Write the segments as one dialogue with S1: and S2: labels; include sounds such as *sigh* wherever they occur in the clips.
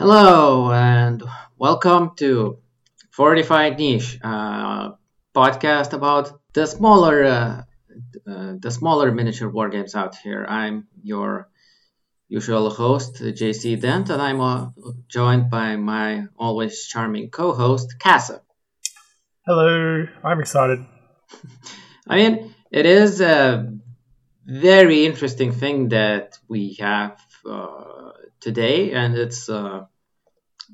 S1: Hello and welcome to Fortified Niche, uh, podcast about the smaller, uh, uh, the smaller miniature war games out here. I'm your usual host, JC Dent, and I'm uh, joined by my always charming co-host, Casa.
S2: Hello, I'm excited. *laughs*
S1: I mean, it is a very interesting thing that we have uh, today, and it's uh,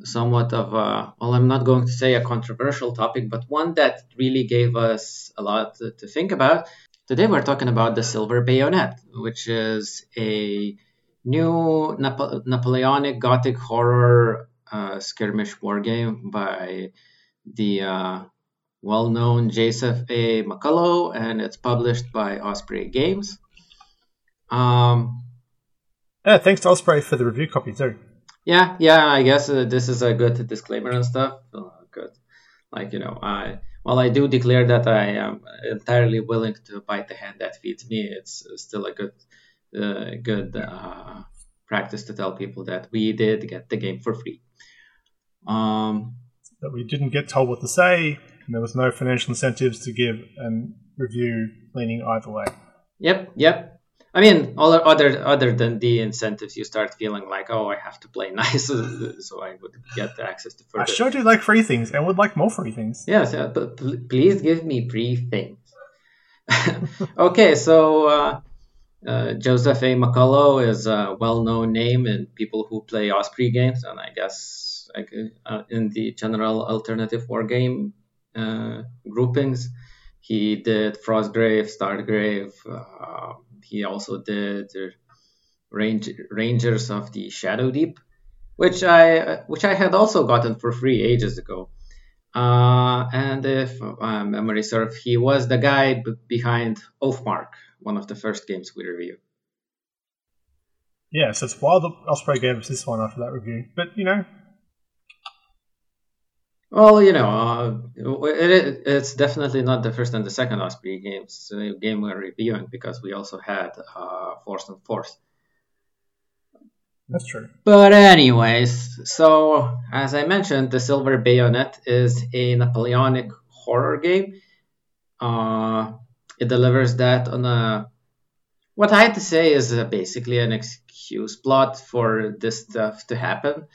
S1: somewhat of a well, I'm not going to say a controversial topic, but one that really gave us a lot to, to think about. Today, we're talking about the Silver Bayonet, which is a new Napo- Napoleonic Gothic horror uh, skirmish war game by the uh, well-known Joseph A. McCullough, and it's published by Osprey Games. Um,
S2: Yeah, thanks to Osprey for the review copy too.
S1: Yeah, yeah, I guess uh, this is a good disclaimer and stuff. Uh, good, like you know, I while I do declare that I am entirely willing to bite the hand that feeds me, it's still a good, uh, good uh, practice to tell people that we did get the game for free. Um,
S2: That we didn't get told what to say, and there was no financial incentives to give and review leaning either way.
S1: Yep, yep. I mean, all other other than the incentives, you start feeling like, oh, I have to play *laughs* nice, so I would get access to further.
S2: I sure do like free things and would like more free things.
S1: Yes, uh, but pl- please give me free things. *laughs* okay, so uh, uh, Joseph A. McCullough is a well-known name in people who play Osprey games, and I guess like, uh, in the general alternative war game uh, groupings, he did Frostgrave, Stargrave. He also did Range, Rangers of the Shadow Deep, which I which I had also gotten for free ages ago. Uh, and if uh, memory serves, he was the guy b- behind Oathmark, one of the first games we reviewed.
S2: Yeah, so it's wild that Osprey gave us this one after that review. But, you know,
S1: Well, you know, uh, it, it, it's definitely not the first and the second Osprey games uh, game we're reviewing because we also had uh, Force on Force.
S2: that's true.
S1: But anyways, so as I mentioned, the Silver Bayonet is a Napoleonic horror game. Uh, it delivers that on a what I had to say is uh, basically an excuse plot for this stuff to happen,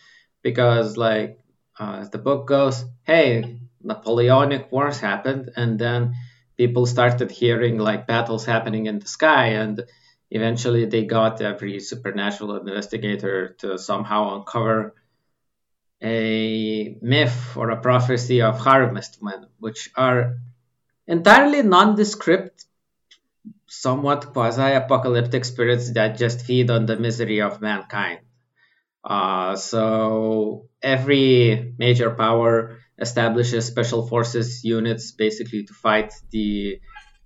S1: because like uh, as the book goes, hey, Napoleonic wars happened, and then people started hearing like battles happening in the sky, and eventually they got every supernatural investigator to somehow uncover a myth or a prophecy of harvestmen, which are entirely nondescript, somewhat quasi-apocalyptic spirits that just feed on the misery of mankind. Uh, so every major power establishes special forces units basically to fight the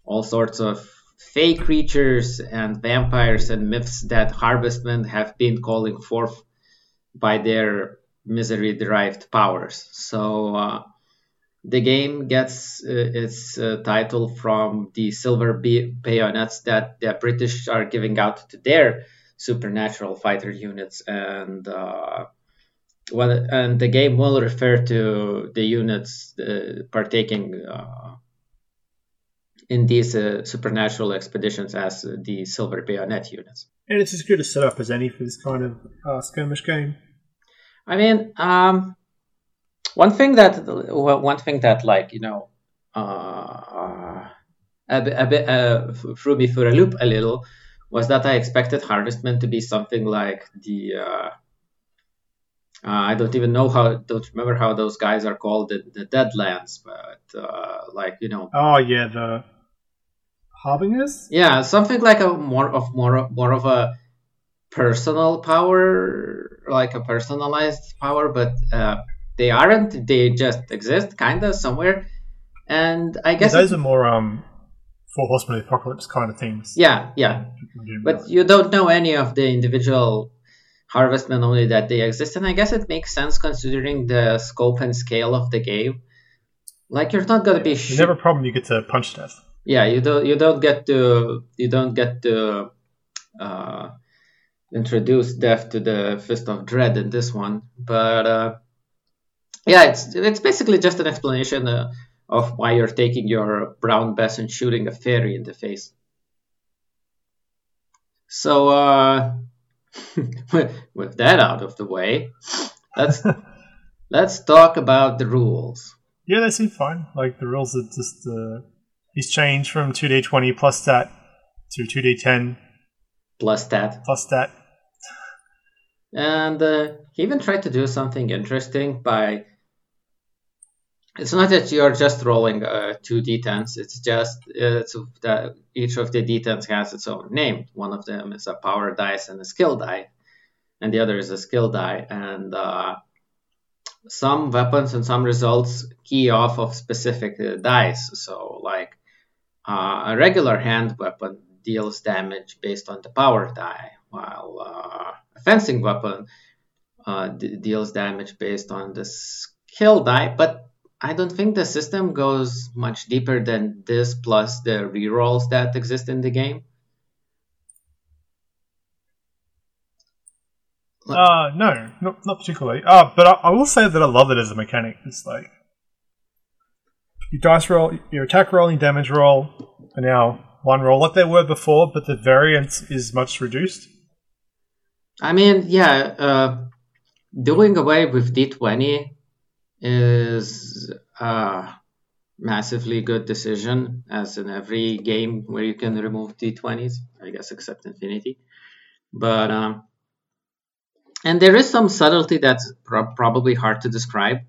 S1: all sorts of fake creatures and vampires and myths that harvestmen have been calling forth by their misery derived powers. So uh, the game gets uh, its uh, title from the silver bayonets that the British are giving out to their supernatural fighter units and uh, well, and the game will refer to the units uh, partaking uh, in these uh, supernatural expeditions as the silver bayonet units.
S2: And it's as good a setup as any for this kind of uh, skirmish game.
S1: I mean, um, one thing that well, one thing that like you know uh, a, bit- a bit uh, threw me for a loop a little was that I expected Harvestmen to be something like the uh, uh, I don't even know how don't remember how those guys are called the, the Deadlands, but uh, like you know
S2: Oh, yeah, the Harbingers?
S1: yeah something like a more of more more of a personal power like a personalized power but uh, they aren't they just exist kind of somewhere and i
S2: Yeah,
S1: guess
S2: those
S1: it-
S2: are more um, Four Horsemen of the Apocalypse kind of things.
S1: yeah yeah but you don't know any of the individual harvestmen only that they exist and i guess it makes sense considering the scope and scale of the game like you're not going to be
S2: You
S1: shoo-
S2: never a problem you get to punch death.
S1: yeah you don't you don't get to you don't get to uh, introduce death to the Fist of Dread in this one, but uh, yeah, it's it's basically just an explanation uh, of why you're taking your brown bess and shooting a fairy in the face. So uh, *laughs* with that out of the way, let's *laughs* let's talk about the rules.
S2: Yeah, they seem fine. Like the rules are just uh, he's changed from two D twenty plus stat to two D ten
S1: plus stat
S2: plus stat.
S1: And uh, he even tried to do something interesting by. It's not that you're just rolling uh, two d10s. It's just it's each of the d10s has its own name. One of them is a power dice and a skill die, and the other is a skill die. And uh, some weapons and some results key off of specific uh, dice. So, like uh, a regular hand weapon deals damage based on the power die, while uh, a fencing weapon d- deals damage based on the skill die. But I don't think the system goes much deeper than this, plus the rerolls that exist in the game.
S2: Uh, no, not, not particularly. Uh, but I, I will say that I love it as a mechanic. It's like your dice roll, your attack rolling damage roll are now one roll like they were before, but the variance is much reduced.
S1: I mean, yeah, uh, doing away with D20 is a massively good decision, as in every game where you can remove D20s, I guess, except Infinity. But um, and there is some subtlety that's pro- probably hard to describe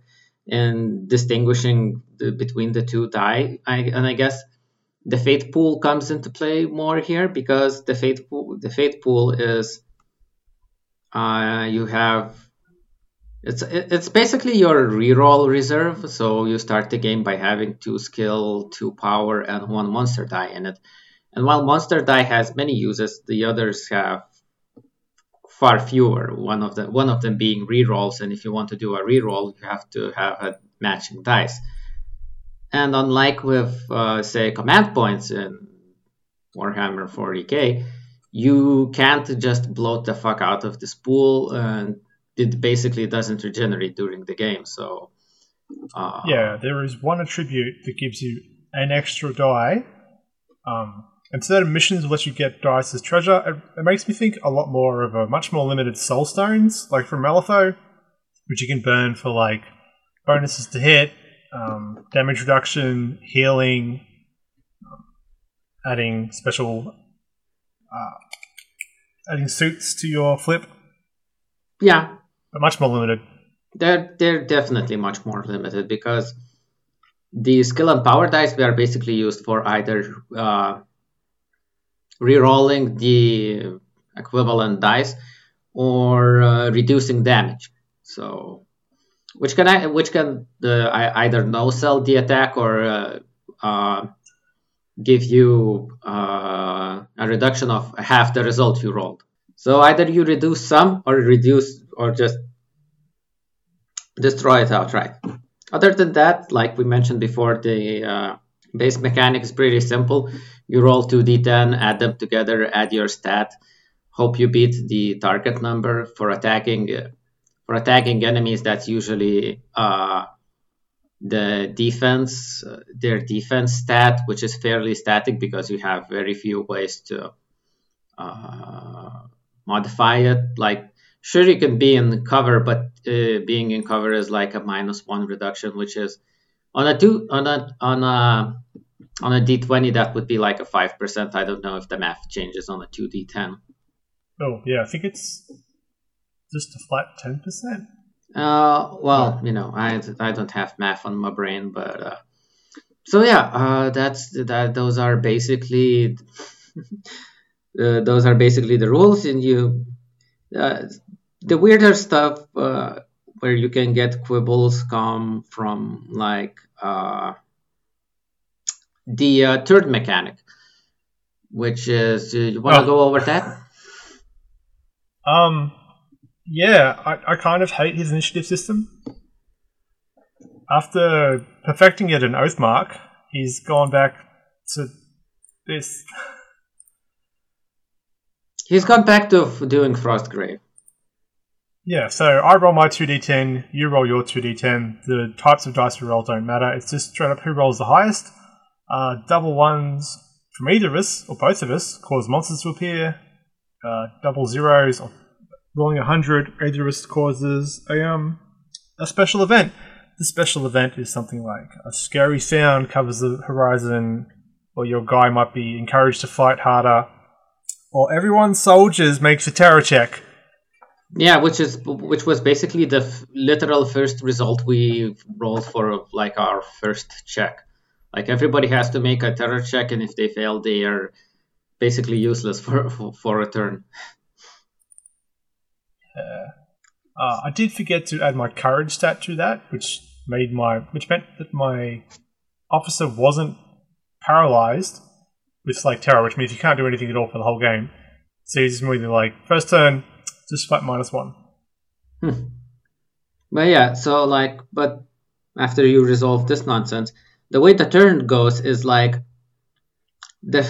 S1: in distinguishing the, between the two die. I, and I guess the fate pool comes into play more here because the fate pool, the fate pool is uh, you have it's it's basically your reroll reserve. So you start the game by having two skill, two power, and one monster die in it. And while monster die has many uses, the others have far fewer. One of them, one of them being rerolls, and if you want to do a reroll, you have to have a matching dice. And unlike with, uh, say, command points in Warhammer 40k, you can't just bloat the fuck out of this pool, and it basically doesn't regenerate during the game. So,
S2: uh, yeah, there is one attribute that gives you an extra die. Um, and certain missions will let you get dice as treasure. It, it, makes me think a lot more of a much more limited soul stones, like from Malifaux, which you can burn for like bonuses to hit, um, damage reduction, healing, um, adding special, uh, adding suits to your flip.
S1: Yeah,
S2: much more limited.
S1: They're they're definitely much more limited because the skill and power dice are basically used for either uh, rerolling the equivalent dice or uh, reducing damage. So, which can I, which can uh, either no sell the attack or uh, uh give you uh, a reduction of half the result you rolled. So either you reduce some or reduce or just destroy it outright. Other than that, like we mentioned before, the uh, base mechanic is pretty simple. You roll 2d10, add them together, add your stat. Hope you beat the target number for attacking. For attacking enemies, that's usually uh, the defense, their defense stat, which is fairly static because you have very few ways to uh, modify it. Like, sure, you can be in cover, but uh, being in cover is like a minus one reduction, which is on a two on a on a on a d20 that would be like a 5% i don't know if the math changes on a 2d10
S2: oh yeah i think it's just a flat 10%
S1: uh well you know i i don't have math on my brain but uh so yeah uh that's that those are basically *laughs* uh, those are basically the rules and you uh, the weirder stuff uh, where you can get quibbles come from like uh the uh, third mechanic, which is you want to oh. go over that?
S2: Um, yeah, I, I kind of hate his initiative system. After perfecting it in Oathmark, he's gone back to this.
S1: He's gone back to doing Frostgrave.
S2: Yeah, so I roll my 2d10, you roll your 2d10. The types of dice we roll don't matter. It's just straight up who rolls the highest. Uh, double ones from either of us, or both of us, cause monsters to appear. Uh, double zeros, or rolling 100, either of us causes a, um, a special event. The special event is something like a scary sound covers the horizon, or your guy might be encouraged to fight harder, or everyone's soldiers makes a terror check.
S1: Yeah, which is which was basically the f- literal first result we rolled for like our first check. Like everybody has to make a terror check, and if they fail, they are basically useless for *laughs* for, for a turn.
S2: Uh, I did forget to add my courage stat to that, which made my which meant that my officer wasn't paralyzed with like terror, which means you can't do anything at all for the whole game. So he's just moving like first turn, just fight minus one. Hmm.
S1: But yeah, so like, but after you resolve this nonsense, the way the turn goes is like the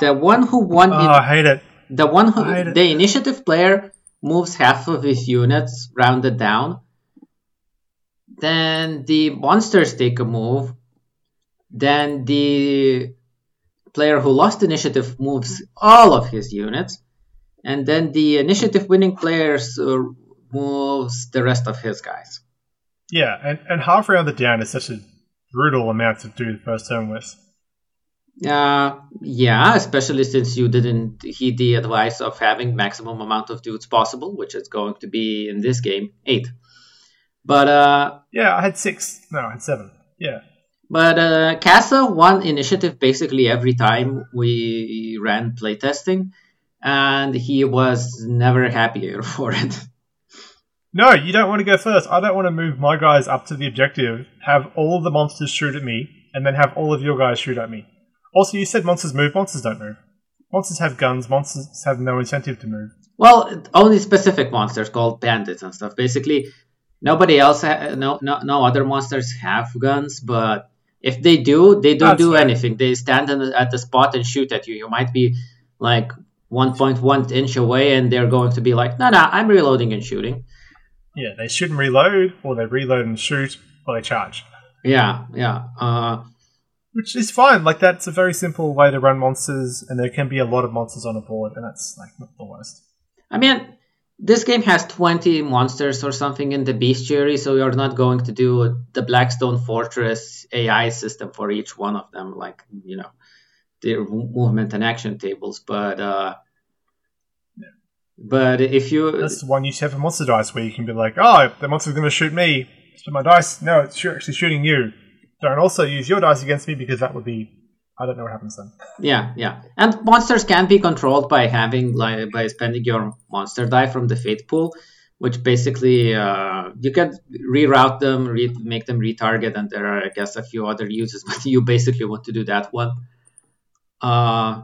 S1: the ah. one who won
S2: Oh,
S1: in,
S2: I hate it.
S1: the one who
S2: hate it.
S1: the initiative player moves half of his units rounded down. Then the monsters take a move. Then the player who lost initiative moves all of his units, and then the initiative winning players uh, moves the rest of his guys.
S2: Yeah, and, and half the down is such a brutal amount to do the first turn with.
S1: Uh, yeah, especially since you didn't heed the advice of having maximum amount of dudes possible, which is going to be in this game eight. But uh,
S2: Yeah, I had six. No, I had seven. Yeah.
S1: but uh, Casa won initiative basically every time we ran playtesting, and he was never happier *laughs* for it.
S2: No, you don't want to go first. I don't want to move my guys up to the objective, have all of the monsters shoot at me, and then have all of your guys shoot at me. Also, you said monsters move. Monsters don't move. Monsters have guns. Monsters have no incentive to move.
S1: Well, only specific monsters called bandits and stuff. Basically, nobody else, ha- no, no, no other monsters have guns. But if they do, they don't
S2: That's
S1: do
S2: fair.
S1: anything. They stand in the, at the spot and shoot at you. You might be like 1.1 inch away, and they're going to be like, "No, no, I'm reloading and shooting."
S2: Yeah, they shoot and reload, or they reload and shoot, or they charge.
S1: Yeah, yeah. Uh,
S2: Which is fine. Like that's a very simple way to run monsters, and there can be a lot of monsters on a board, and that's like not the worst.
S1: I mean, this game has 20 monsters or something in the bestiary, so you're not going to do the Blackstone Fortress AI system for each one of them, like, you know, their movement and action tables. But, uh, but if you,
S2: That's the one you have a monster dice where you can be like, oh, the monster's going to shoot me. Spin my dice. No, it's actually shooting you. Don't also use your dice against me because that would be. I don't know what happens then.
S1: yeah, yeah. And monsters can be controlled by having, like, by spending your monster die from the fate pool, which basically, uh, you can reroute them, re- make them retarget, and there are, I guess, a few other uses, *laughs* but you basically want to do that one. Uh,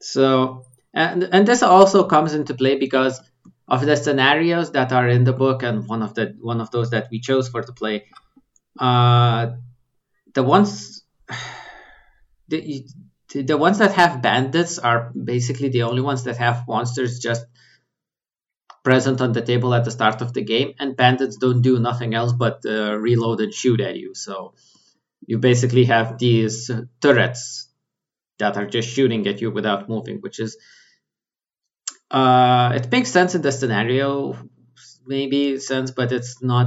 S1: so and and this also comes into play because of the scenarios that are in the book and one of the one of those that we chose for the play. Uh, the ones *sighs* the the ones that have bandits are basically the only ones that have monsters just present on the table at the start of the game, and bandits don't do nothing else but uh, reload and shoot at you. So you basically have these turrets that are just shooting at you without moving, which is uh, it makes sense in the scenario, maybe sense, but it's not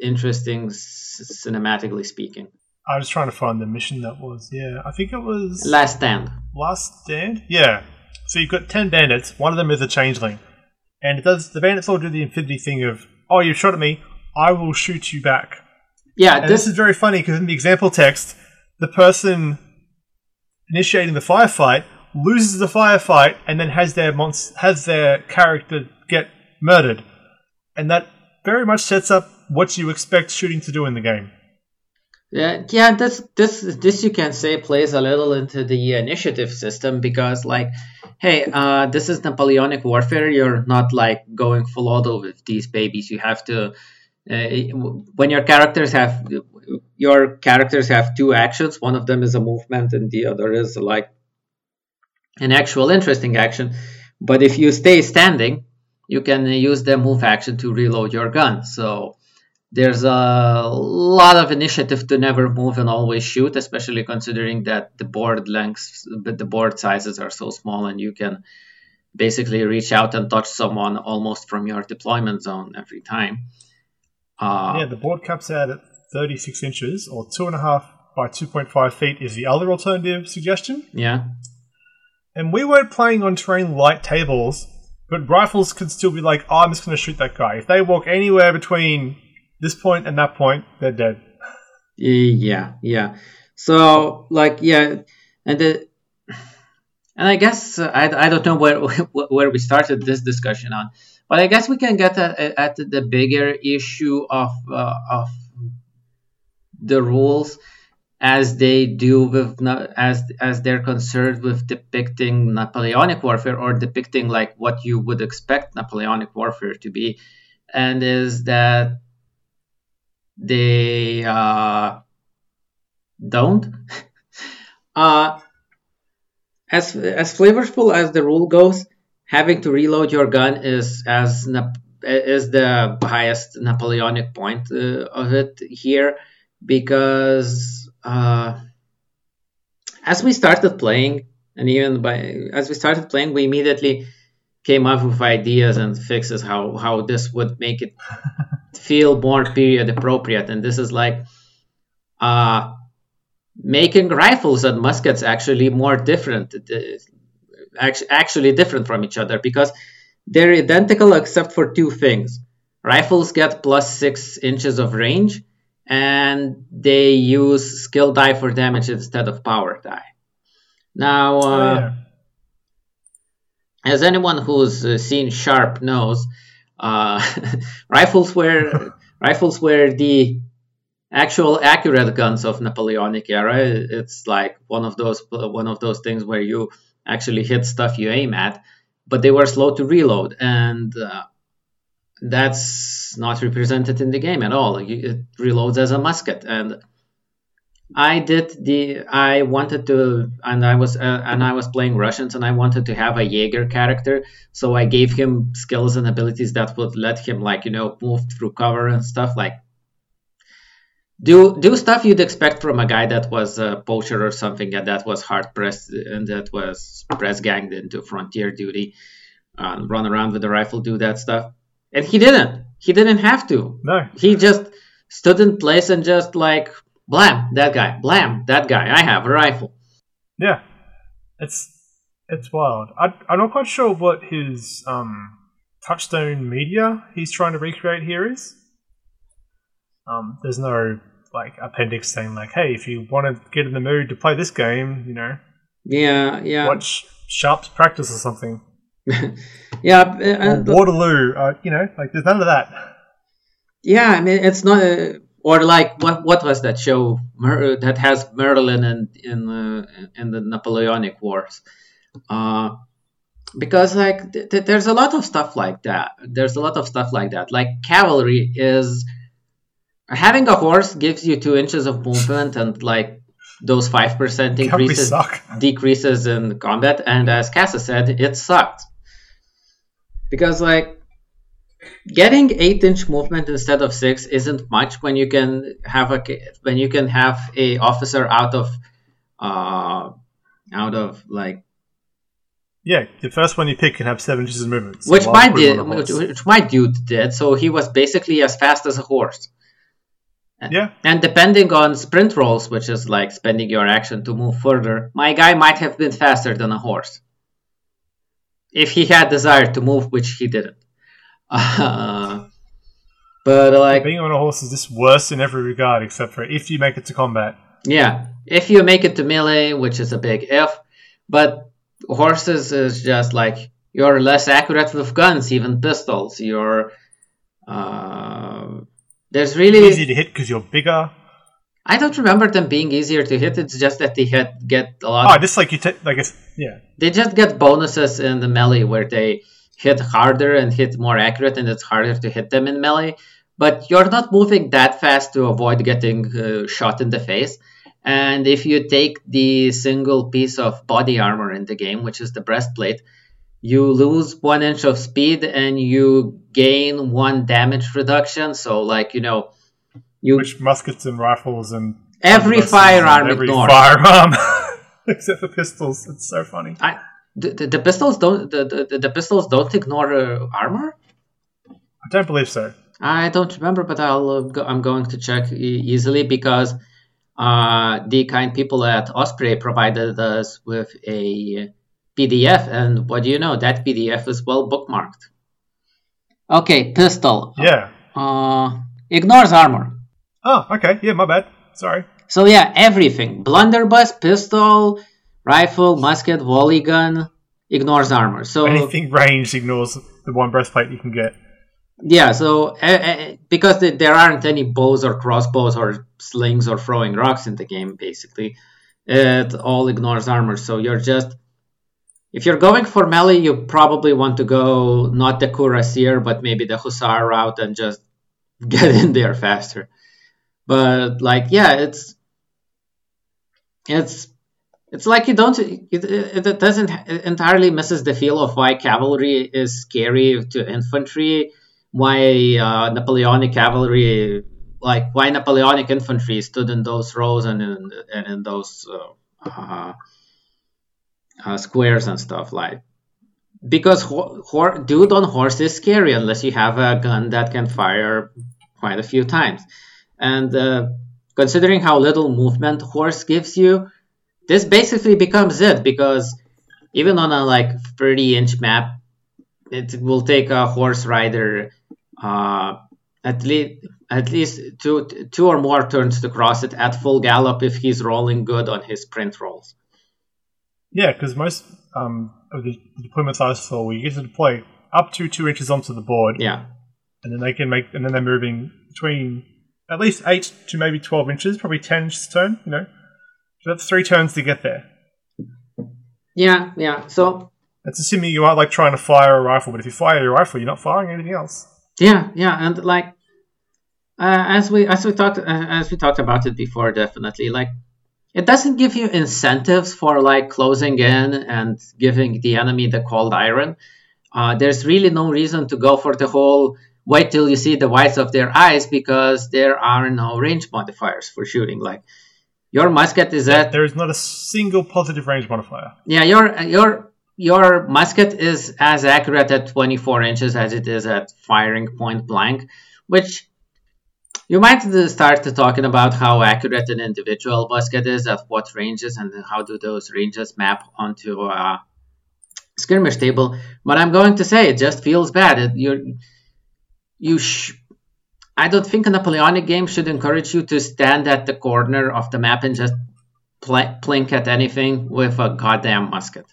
S1: interesting cinematically speaking.
S2: I was trying to find the mission that was. Yeah, I think it was
S1: Last stand.
S2: Last Stand. Yeah. So you've got ten bandits. One of them is a changeling, and it does. The bandits all do the infinity thing of, oh, you shot at me. I will shoot you back.
S1: Yeah,
S2: this
S1: this
S2: is very funny because in the example text, the person initiating the firefight loses the firefight and then has their monst- has their character get murdered, and that very much sets up what you expect shooting to do in the game.
S1: Yeah, yeah, this this this you can say plays a little into the initiative system because like, hey, uh, this is Napoleonic warfare. You're not like going full auto with these babies. You have to Uh, when your characters have your characters have two actions. One of them is a movement, and the other is like an actual interesting action. But if you stay standing, you can use the move action to reload your gun. So there's a lot of initiative to never move and always shoot, especially considering that the board lengths, the board sizes are so small, and you can basically reach out and touch someone almost from your deployment zone every time.
S2: Uh, yeah, the board caps out at 36 inches, or two and a half by 2.5 feet is the other alternative suggestion.
S1: Yeah.
S2: And we weren't playing on terrain light tables, but rifles could still be like, oh, I'm just going to shoot that guy. If they walk anywhere between this point and that point, they're dead.
S1: Yeah, yeah. So, like, yeah, and the, and I guess uh, I, I don't know where *laughs* where we started this discussion on, but I guess we can get at, at the bigger issue of uh, of the rules as they do with as as they're concerned with depicting Napoleonic warfare or depicting like what you would expect Napoleonic warfare to be, and is that they uh, don't. *laughs* uh, as as flavorful as the rule goes, having to reload your gun is as is the highest Napoleonic point uh, of it here because uh, as we started playing, and even by as we started playing, we immediately came up with ideas and fixes how how this would make it *laughs* feel more period appropriate. And this is like uh, making rifles and muskets actually more different, actually different from each other because they're identical except for two things. Rifles get plus six inches of range, and they use skill die for damage instead of power die. Now, uh, oh, yeah. as anyone who's uh, seen Sharpe knows, uh, *laughs* rifles were *laughs* rifles were the actual accurate guns of Napoleonic era. It's like one of those one of those things where you actually hit stuff you aim at, but they were slow to reload, and uh, that's not represented in the game at all. It reloads as a musket, and I did the. I wanted to, and I was, uh, and I was playing Russians, and I wanted to have a Jaeger character. So I gave him skills and abilities that would let him, like you know, move through cover and stuff. Like do do stuff you'd expect from a guy that was a poacher or something, and that was hard pressed and that was press ganged into frontier duty, uh, run around with a rifle, do that stuff and he didn't. He didn't have to.
S2: No.
S1: He just stood in place and just like blam that guy, blam that guy. I have a rifle.
S2: Yeah, it's it's wild. I, I'm not quite sure what his um, touchstone media he's trying to recreate here is. Um, there's no like appendix saying like, hey, if you want to get in the mood to play this game, you know,
S1: yeah, yeah,
S2: watch Sharp's practice or something. *laughs*
S1: yeah, uh,
S2: Waterloo. Uh, you know, like there's none of that.
S1: Yeah, I mean it's not a, or like what what was that show Mer- that has Merlin and in the in the Napoleonic Wars? Uh, because like th- th- there's a lot of stuff like that. There's a lot of stuff like that. Like cavalry is having a horse gives you two inches of movement and like those five percent increases decreases in combat. And as Casa said, it sucked. Because like getting eight inch movement instead of six isn't much when you can have a when you can have a officer out of uh out of like
S2: yeah the first one you pick can have seven inches of movement.
S1: So which my did which, which my dude did so he was basically as fast as a horse
S2: yeah
S1: and depending on sprint rolls which is like spending your action to move further my guy might have been faster than a horse if he had desire to move, which he didn't. *laughs* Uh, but like
S2: being on a horse is just worse in every regard, except for if you make it to combat.
S1: Yeah, if you make it to melee, which is a big if, but horses is just like you're less accurate with guns, even pistols. You're uh, there's really
S2: easy to hit because you're bigger.
S1: I don't remember them being easier to hit. It's just that they had get a lot.
S2: Oh, just like you, t- like it's yeah.
S1: They just get bonuses in the melee where they hit harder and hit more accurate, and it's harder to hit them in melee. But you're not moving that fast to avoid getting uh, shot in the face. And if you take the single piece of body armor in the game, which is the breastplate, you lose one inch of speed and you gain one damage reduction. So, like you know, you
S2: Which muskets and rifles and
S1: every firearm
S2: and every
S1: ignored.
S2: firearm *laughs* except for pistols. It's so funny.
S1: I, the, the, the pistols don't the, the, the pistols don't ignore uh, armor.
S2: I don't believe so.
S1: I don't remember, but I'll uh, go, I'm going to check e- easily because uh, the kind people at Osprey provided us with a PDF, and what do you know? That PDF is well bookmarked. Okay, pistol.
S2: Yeah.
S1: Uh, ignores armor.
S2: Oh, okay. Yeah, my bad. Sorry.
S1: So yeah, everything: blunderbuss, pistol, rifle, musket, volley gun, ignores armor. So
S2: Anything ranged ignores the one breastplate you can get.
S1: Yeah, so uh, uh, because th- there aren't any bows or crossbows or slings or throwing rocks in the game, basically, it all ignores armor. So you're just, if you're going for melee, you probably want to go not the cuirassier, but maybe the hussar route and just *laughs* get in there faster. But like, yeah, it's it's it's like you don't it, it, doesn't it entirely misses the feel of why cavalry is scary to infantry why uh, Napoleonic cavalry, like why Napoleonic infantry stood in those rows and in, and in those uh, uh, uh, squares and stuff like. Because ho- ho- dude on horse is scary unless you have a gun that can fire quite a few times, and uh, considering how little movement horse gives you, this basically becomes it because even on a like 30 inch map it will take a horse rider uh, at least at least two two or more turns to cross it at full gallop if he's rolling good on his sprint rolls.
S2: Yeah, because most um, of the deployment size for you get to deploy up to two inches onto the board,
S1: Yeah,
S2: and then they can make, and then they're moving between at least eight to maybe twelve inches, probably ten inches a turn. You know, so that's three turns to get there.
S1: yeah, yeah. So
S2: That's assuming you are like trying to fire a rifle, but if you fire your rifle, you're not firing anything else.
S1: yeah, yeah, and like uh, as we as we talked uh, as we talked about it before, definitely like it doesn't give you incentives for like closing in and giving the enemy the cold iron. Uh, there's really no reason to go for the whole wait till you see the whites of their eyes because there are no range modifiers for shooting. Like your musket is at
S2: There is not a single positive range modifier.
S1: yeah your your your musket is as accurate at 24 inches as it is at firing point blank, which you might start talking about how accurate an individual musket is at what ranges and how do those ranges map onto a skirmish table. But I'm going to say it just feels bad. It, you you sh- I don't think a Napoleonic game should encourage you to stand at the corner of the map and just pl- plink at anything with a goddamn musket.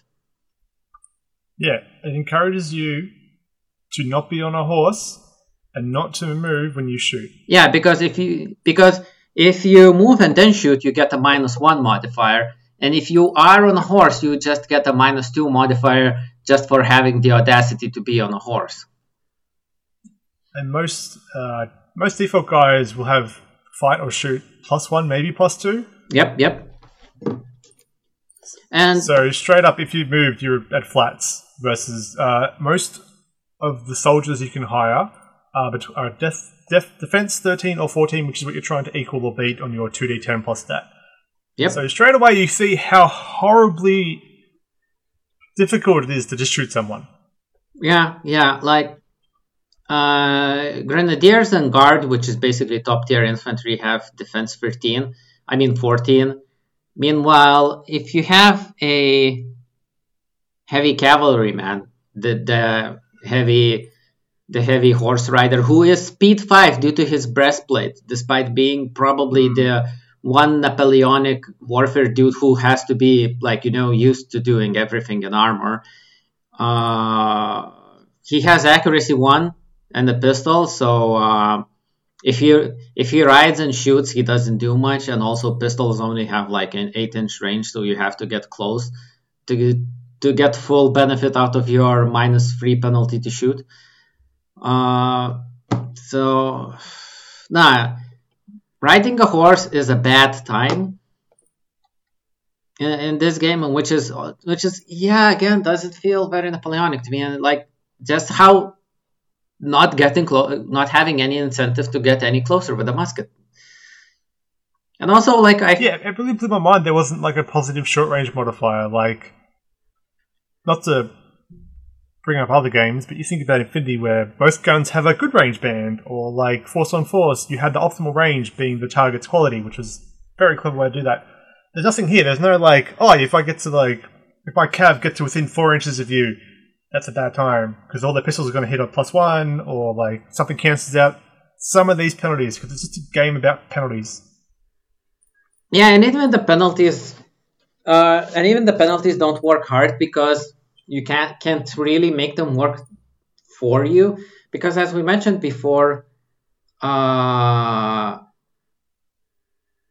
S2: Yeah, it encourages you to not be on a horse and not to move when you shoot.
S1: Yeah, because if you because if you move and then shoot, you get a minus one modifier, and if you are on a horse, you just get a minus two modifier just for having the audacity to be on a horse.
S2: And most uh, most default guys will have fight or shoot plus one, maybe plus two.
S1: Yep, yep. And
S2: So straight up, if you moved, you're at flats. Versus uh, most of the soldiers you can hire are, bet- are def- def- defense 13 or 14, which is what you're trying to equal or beat on your 2d10 plus stat.
S1: Yep.
S2: So straight away, you see how horribly difficult it is to just shoot someone.
S1: Yeah, yeah, like uh, Grenadiers and Guard, which is basically top tier infantry, have defense 13. I mean 14. Meanwhile, if you have a heavy cavalryman, the the heavy the heavy horse rider who is speed 5 due to his breastplate, despite being probably the one Napoleonic warfare dude who has to be like you know used to doing everything in armor. Uh, he has accuracy one and a pistol, so uh, if he if he rides and shoots, he doesn't do much. And also, pistols only have like an eight inch range, so you have to get close to to get full benefit out of your minus three penalty to shoot. Uh, so, nah, riding a horse is a bad time. in, in this game, which is which is yeah again doesn't feel very Napoleonic to me, and like just how not getting close, not having any incentive to get any closer with a musket. And also, like I
S2: yeah, it really blew my mind. There wasn't like a positive short range modifier. Like, not to bring up other games, but you think about Infinity, where most guns have a good range band, or like Force on Force, you had the optimal range being the target's quality, which was very clever way to do that. There's nothing here. There's no like, oh, if I get to like, if my cav get to within four inches of you, that's a bad time because all the pistols are going to hit on plus one, or like something cancels out some of these penalties because it's just a game about penalties.
S1: Yeah, and even the penalties, uh, and even the penalties don't work hard because you can't can't really make them work for you because as we mentioned before, uh,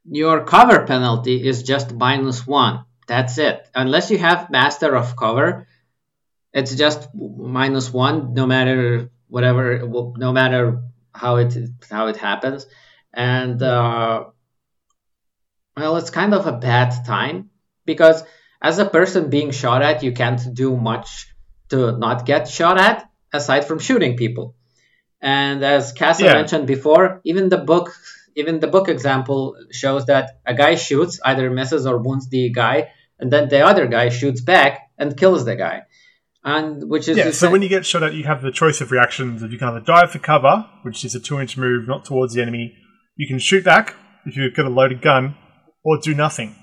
S1: your cover penalty is just minus one. That's it. Unless you have master of cover, it's just minus one, no matter whatever, no matter how it how it happens. And uh, well, it's kind of a bad time because as a person being shot at, you can't do much to not get shot at aside from shooting people. And as Casa yeah. mentioned before, even the book even the book example shows that a guy shoots, either misses or wounds the guy, and then the other guy shoots back and kills the guy. And which is
S2: yeah. So when you get shot at, you have the choice of reactions. If you can either dive for cover, which is a two-inch move, not towards the enemy. You can shoot back if you've got a loaded gun, or do nothing.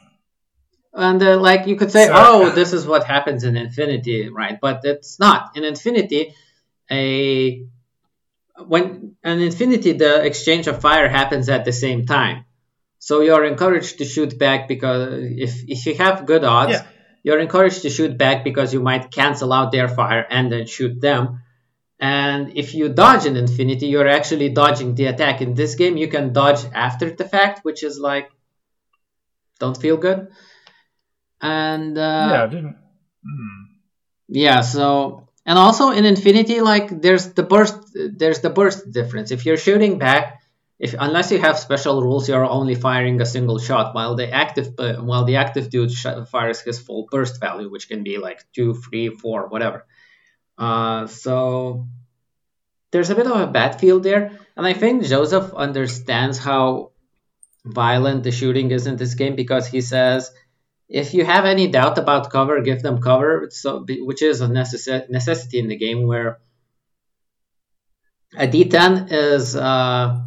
S1: And uh, like you could say, so, oh, *laughs* this is what happens in Infinity, right? But it's not. In Infinity, a when in Infinity the exchange of fire happens at the same time. So you're encouraged to shoot back because if if you have good odds, yeah. you're encouraged to shoot back because you might cancel out their fire and then shoot them. And if you dodge in Infinity, you're actually dodging the attack. In this game, you can dodge after the fact, which is like don't feel good. And uh,
S2: yeah, I didn't. Hmm.
S1: Yeah, so and also in Infinity, like there's the burst, there's the burst difference. If you're shooting back, if unless you have special rules, you're only firing a single shot, while the active uh, while the active dude sh- fires his full burst value, which can be like two, three, four, whatever. Uh, so there's a bit of a bad battlefield there, and I think Joseph understands how violent the shooting is in this game because he says if you have any doubt about cover, give them cover, so which is a necess- necessity in the game where a D10 is uh,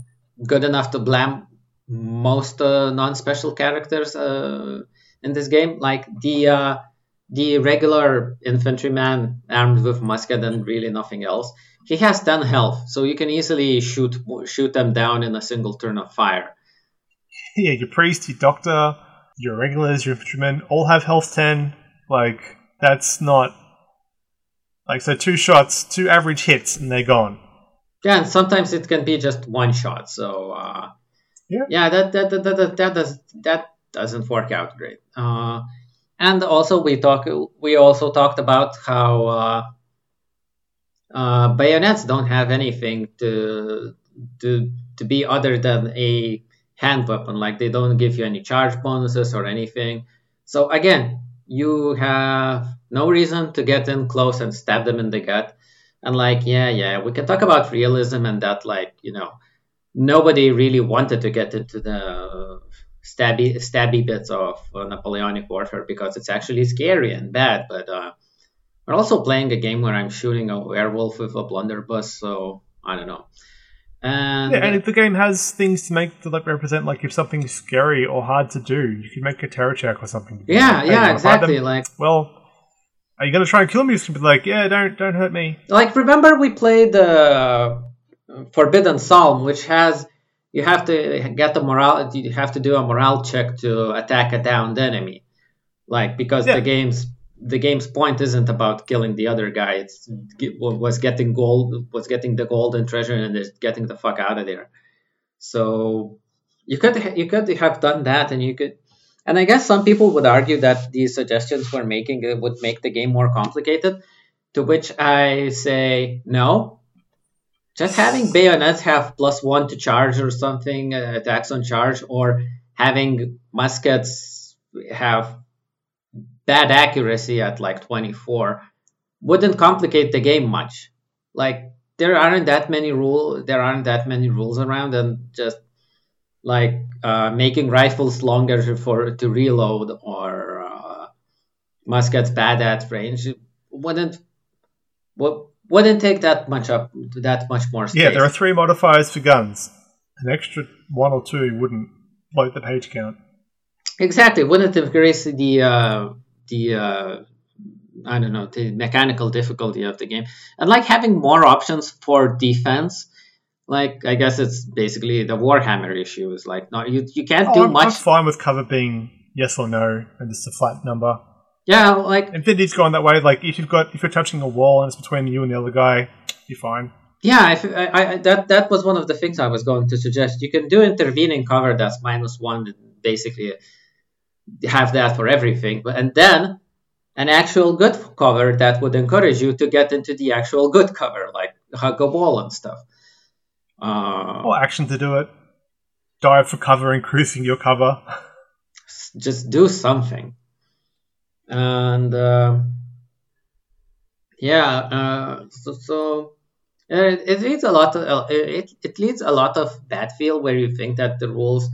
S1: good enough to blam most uh, non-special characters uh, in this game. Like the uh, the regular infantryman armed with musket and really nothing else, he has 10 health, so you can easily shoot shoot them down in a single turn of fire. *laughs*
S2: Yeah, your priest, your doctor, your regulars, your infantrymen all have health 10. Like, that's not. Like, so two shots, two average hits, and they're gone.
S1: Yeah, and sometimes it can be just one shot. So, uh, yeah, yeah that, that, that, that, that, does, that doesn't work out great. Uh, and also, we talk, we also talked about how uh, uh, bayonets don't have anything to, to, to be other than a hand weapon. Like they don't give you any charge bonuses or anything. So again, you have no reason to get in close and stab them in the gut. And like, yeah, yeah, we can talk about realism and that, like, you know, nobody really wanted to get into the stabby, stabby bits of uh, Napoleonic warfare because it's actually scary and bad. But uh, we're also playing a game where I'm shooting a werewolf with a blunderbuss, so I don't know. And
S2: yeah, and if the game has things to make to like represent like if something's scary or hard to do, you can make a terror check or something.
S1: Yeah, like, yeah, exactly. Like,
S2: well, are you gonna try and kill me? You can be like, yeah, don't don't hurt me.
S1: Like, remember we played the uh, Forbidden Psalm, which has you have to get the morale. You have to do a morale check to attack a downed enemy, like because yeah. the game's the game's point isn't about killing the other guy. It's was getting gold, was getting the gold and treasure, and just getting the fuck out of there. So you could you could have done that, and you could. And I guess some people would argue that these suggestions we're making would make the game more complicated. To which I say no. Just having bayonets have plus one to charge or something, uh, attacks on charge, or having muskets have bad accuracy at like 24 wouldn't complicate the game much. Like there aren't that many rule there aren't that many rules around and just like uh, making rifles longer for to reload or uh, muskets bad at range wouldn't wouldn't take that much up that much more space.
S2: Yeah, there are three modifiers for guns. An extra one or two wouldn't bloat the page count.
S1: Exactly, wouldn't increase the uh, the uh, I don't know the mechanical difficulty of the game, and like having more options for defense. Like I guess it's basically the Warhammer issue is like not you you can't
S2: oh,
S1: do
S2: I'm,
S1: much.
S2: I'm fine with cover being yes or no and just a flat number.
S1: Yeah, like
S2: Infinity's gone that way. Like if you've got if you're touching a wall and it's between you and the other guy, you're fine.
S1: Yeah, if, I, I, that that was one of the things I was going to suggest. You can do intervening cover that's minus one, basically have that for everything, But, and then an actual good cover that would encourage you to get into the actual good cover, like hug a wall and stuff. Uh,
S2: or action to do it. Dive for cover, increasing your cover. *laughs*
S1: Just do something. And uh, yeah, uh, so, so it, it leads a lot of it, it leads a lot of bad feel where you think that the rules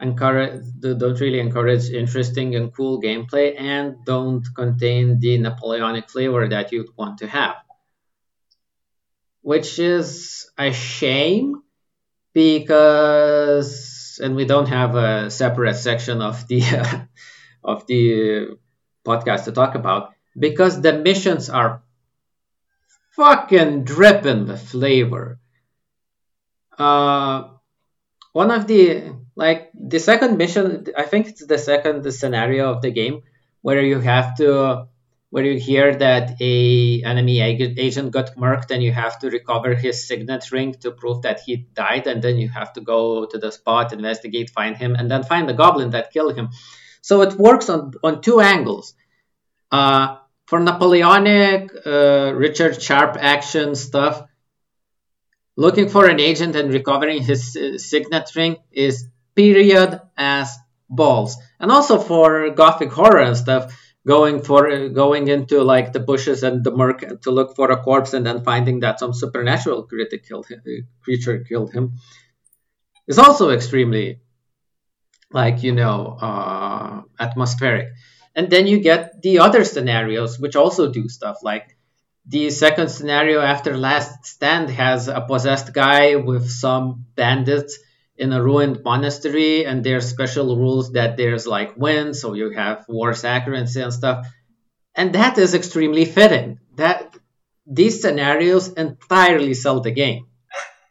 S1: encourage don't really encourage interesting and cool gameplay and don't contain the Napoleonic flavor that you'd want to have. Which is a shame because and we don't have a separate section of the *laughs* of the podcast to talk about because the missions are fucking dripping with flavor. Uh, one of the like the second mission, I think it's the second scenario of the game where you have to where you hear that a enemy agent got murked and you have to recover his signet ring to prove that he died and then you have to go to the spot investigate find him and then find the goblin that killed him. So it works on on two angles. Uh, for napoleonic uh, Richard Sharpe action stuff looking for an agent and recovering his uh, signet ring is period as balls. And also for gothic horror and stuff going for going into like the bushes and the murk to look for a corpse and then finding that some supernatural creature killed him, creature killed him is also extremely like you know uh, atmospheric. And then you get the other scenarios which also do stuff like the second scenario after last stand has a possessed guy with some bandits in a ruined monastery and there's special rules that there's like wind so you have worse accuracy and stuff. And that is extremely fitting. That these scenarios entirely sell the game.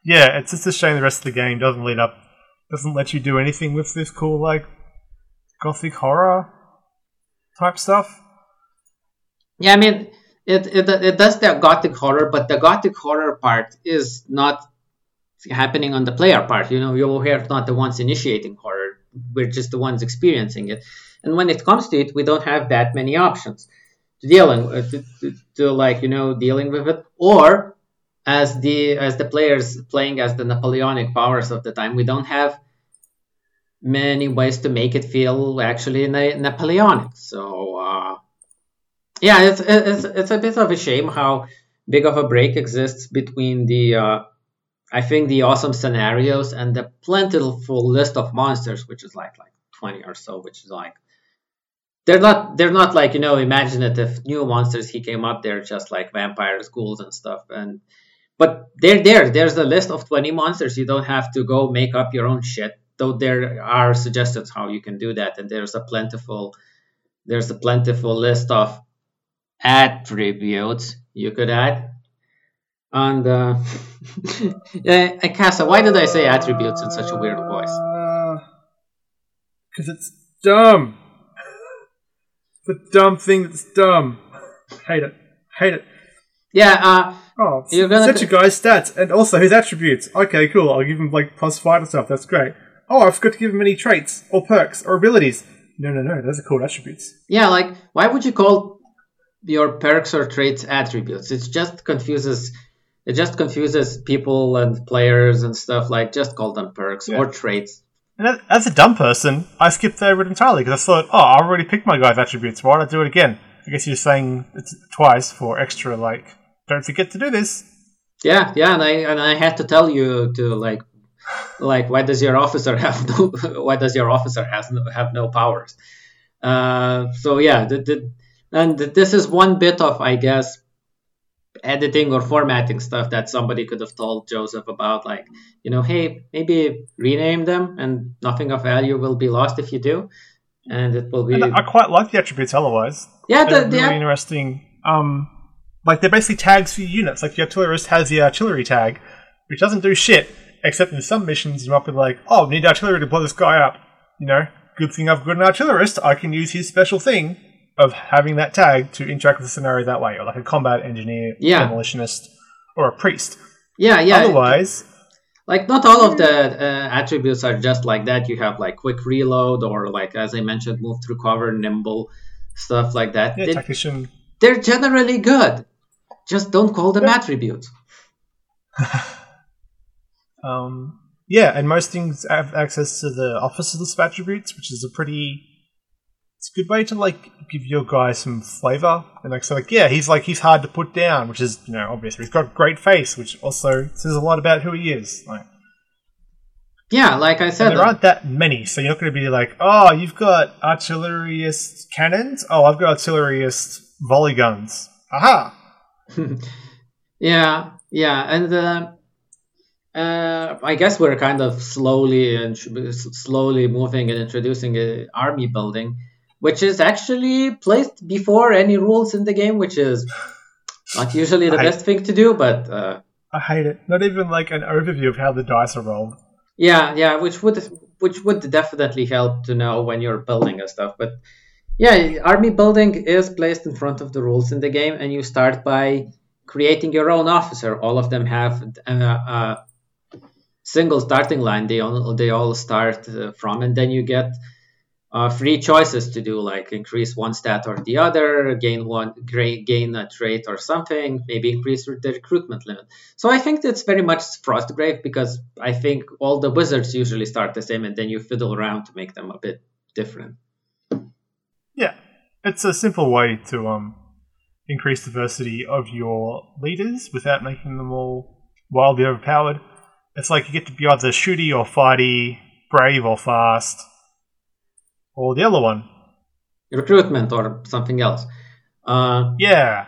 S2: Yeah it's just a shame the rest of the game doesn't lead up doesn't let you do anything with this cool like gothic horror type stuff.
S1: Yeah i mean it, it, it does the gothic horror but the gothic horror part is not happening on the player part. You know, we're not the ones initiating horror. We're just the ones experiencing it. And when it comes to it, we don't have that many options to dealing with, to, to, to like you know dealing with it. Or as the as the players playing as the Napoleonic powers of the time, we don't have many ways to make it feel actually na- Napoleonic. So uh, yeah, it's, it's it's a bit of a shame how big of a break exists between the uh, I think the awesome scenarios and the plentiful list of monsters, which is like like 20 or so, which is like they're not they're not like you know imaginative new monsters he came up. They're just like vampires ghouls and stuff. And but they're there. There's a list of 20 monsters. You don't have to go make up your own shit though there are suggestions how you can do that. And there's a plentiful there's a plentiful list of attributes you could add and uh, yeah, *laughs* Casa, why did I say attributes in such a weird voice?
S2: Because uh, it's dumb. It's a dumb thing that's dumb. Hate it. Hate it.
S1: Yeah. Uh,
S2: oh, you're gonna set your guy's stats and also his attributes. Okay, cool. I'll give him like plus five and stuff. That's great. Oh, I forgot to give him any traits or perks or abilities. No, no, no. Those are called attributes.
S1: Yeah, like why would you call your perks or traits attributes? It just confuses it just confuses people and players and stuff like just call them perks yeah. or traits
S2: And as a dumb person, I skipped over it entirely because I thought, oh, I already picked my guy's attributes. Why would I do it again? I guess you're saying it twice for extra, like, don't forget to do this.
S1: Yeah, yeah, and I and I had to tell you to like, like, why does your officer have no? *laughs* Why does your officer has no, have no powers? Uh, so yeah, the, the, and this is one bit of, I guess, editing or formatting stuff that somebody could have told Joseph about, like, you know, hey, maybe rename them and nothing of value will be lost if you do. And it will be.
S2: And I quite like the attributes otherwise.
S1: Yeah,
S2: they're the, really interesting. Um, like they're basically tags for your units. Like the artillerist has the artillery tag, which doesn't do shit, except in some missions you might be like, oh, need artillery to blow this guy up. You know, good thing I've got an artillerist. I can use his special thing of having that tag to interact with the scenario that way, or like a combat engineer,
S1: yeah.
S2: demolitionist, or a priest.
S1: Yeah, yeah.
S2: Otherwise,
S1: like not all of the uh, attributes are just like that. You have like quick reload, or like as I mentioned, move through cover, nimble, stuff like that.
S2: Yeah, tactician.
S1: They're generally good. Just don't call them yeah. attributes. *laughs*
S2: um, yeah, and most things have access to the list of attributes, which is a pretty it's a good way to like give your guy some flavor and like so like yeah he's like he's hard to put down which is you know obviously he's got a great face which also says a lot about who he is like.
S1: Yeah like i said
S2: there aren't that many so you're not going to be like oh you've got artilleryist cannons? Oh i've got artilleryist volley guns. Aha! *laughs*
S1: Yeah yeah and uh, uh, I guess we're kind of slowly and slowly moving and introducing a army building which is actually placed before any rules in the game, which is not usually the best thing to do, but uh,
S2: I hate it. Not even like an overview of how the dice are rolled.
S1: Yeah, yeah, which would which would definitely help to know when you're building and stuff. But yeah, army building is placed in front of the rules in the game, and you start by creating your own officer. All of them have a, a single starting line. They all they all start uh, from, and then you get uh, free choices to do, like increase one stat or the other, gain one, gain a trait or something, maybe increase the recruitment limit. So I think that's very much Frostgrave because I think all the wizards usually start the same, and then you fiddle around to make them a bit different.
S2: Yeah, it's a simple way to um increase diversity of your leaders without making them all wildly overpowered. It's like you get to be either shooty or fighty, brave or fast or the other one?
S1: Recruitment or something else. Uh,
S2: yeah,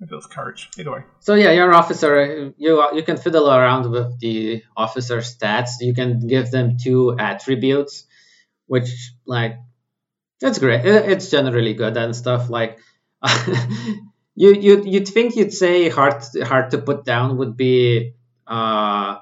S2: it feels courage. Either way.
S1: So yeah, your officer, you you can fiddle around with the officer stats. You can give them two attributes, which like that's great. It's generally good and stuff like. *laughs* you you you'd think you'd say hard hard to put down would be uh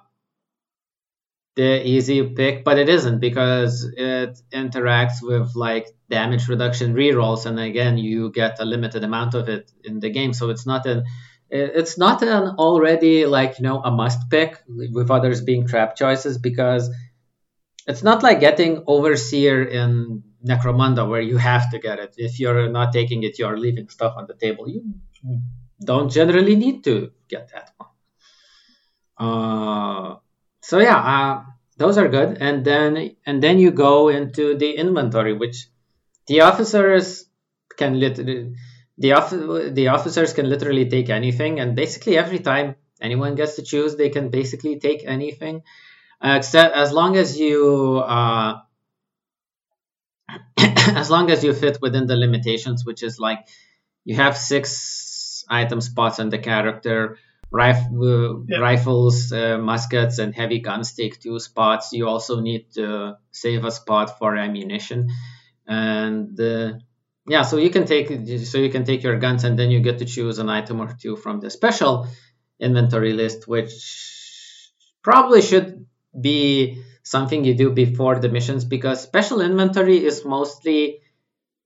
S1: the easy pick, but it isn't because it interacts with like damage reduction rerolls, and again, you get a limited amount of it in the game. So it's not an it's not an already like you know a must pick with others being trap choices because it's not like getting overseer in Necromunda where you have to get it. If you're not taking it, you're leaving stuff on the table. You don't generally need to get that one. Uh, so yeah, uh, those are good. And then and then you go into the inventory, which the officers can literally the off- the officers can literally take anything, and basically every time anyone gets to choose, they can basically take anything, uh, except as long as you uh, *coughs* as long as you fit within the limitations, which is like you have six item spots on the character Rif- uh, yeah. rifles, uh, muskets, and heavy guns take two spots. You also need to save a spot for ammunition, and uh, yeah, so you can take so you can take your guns, and then you get to choose an item or two from the special inventory list, which probably should be something you do before the missions because special inventory is mostly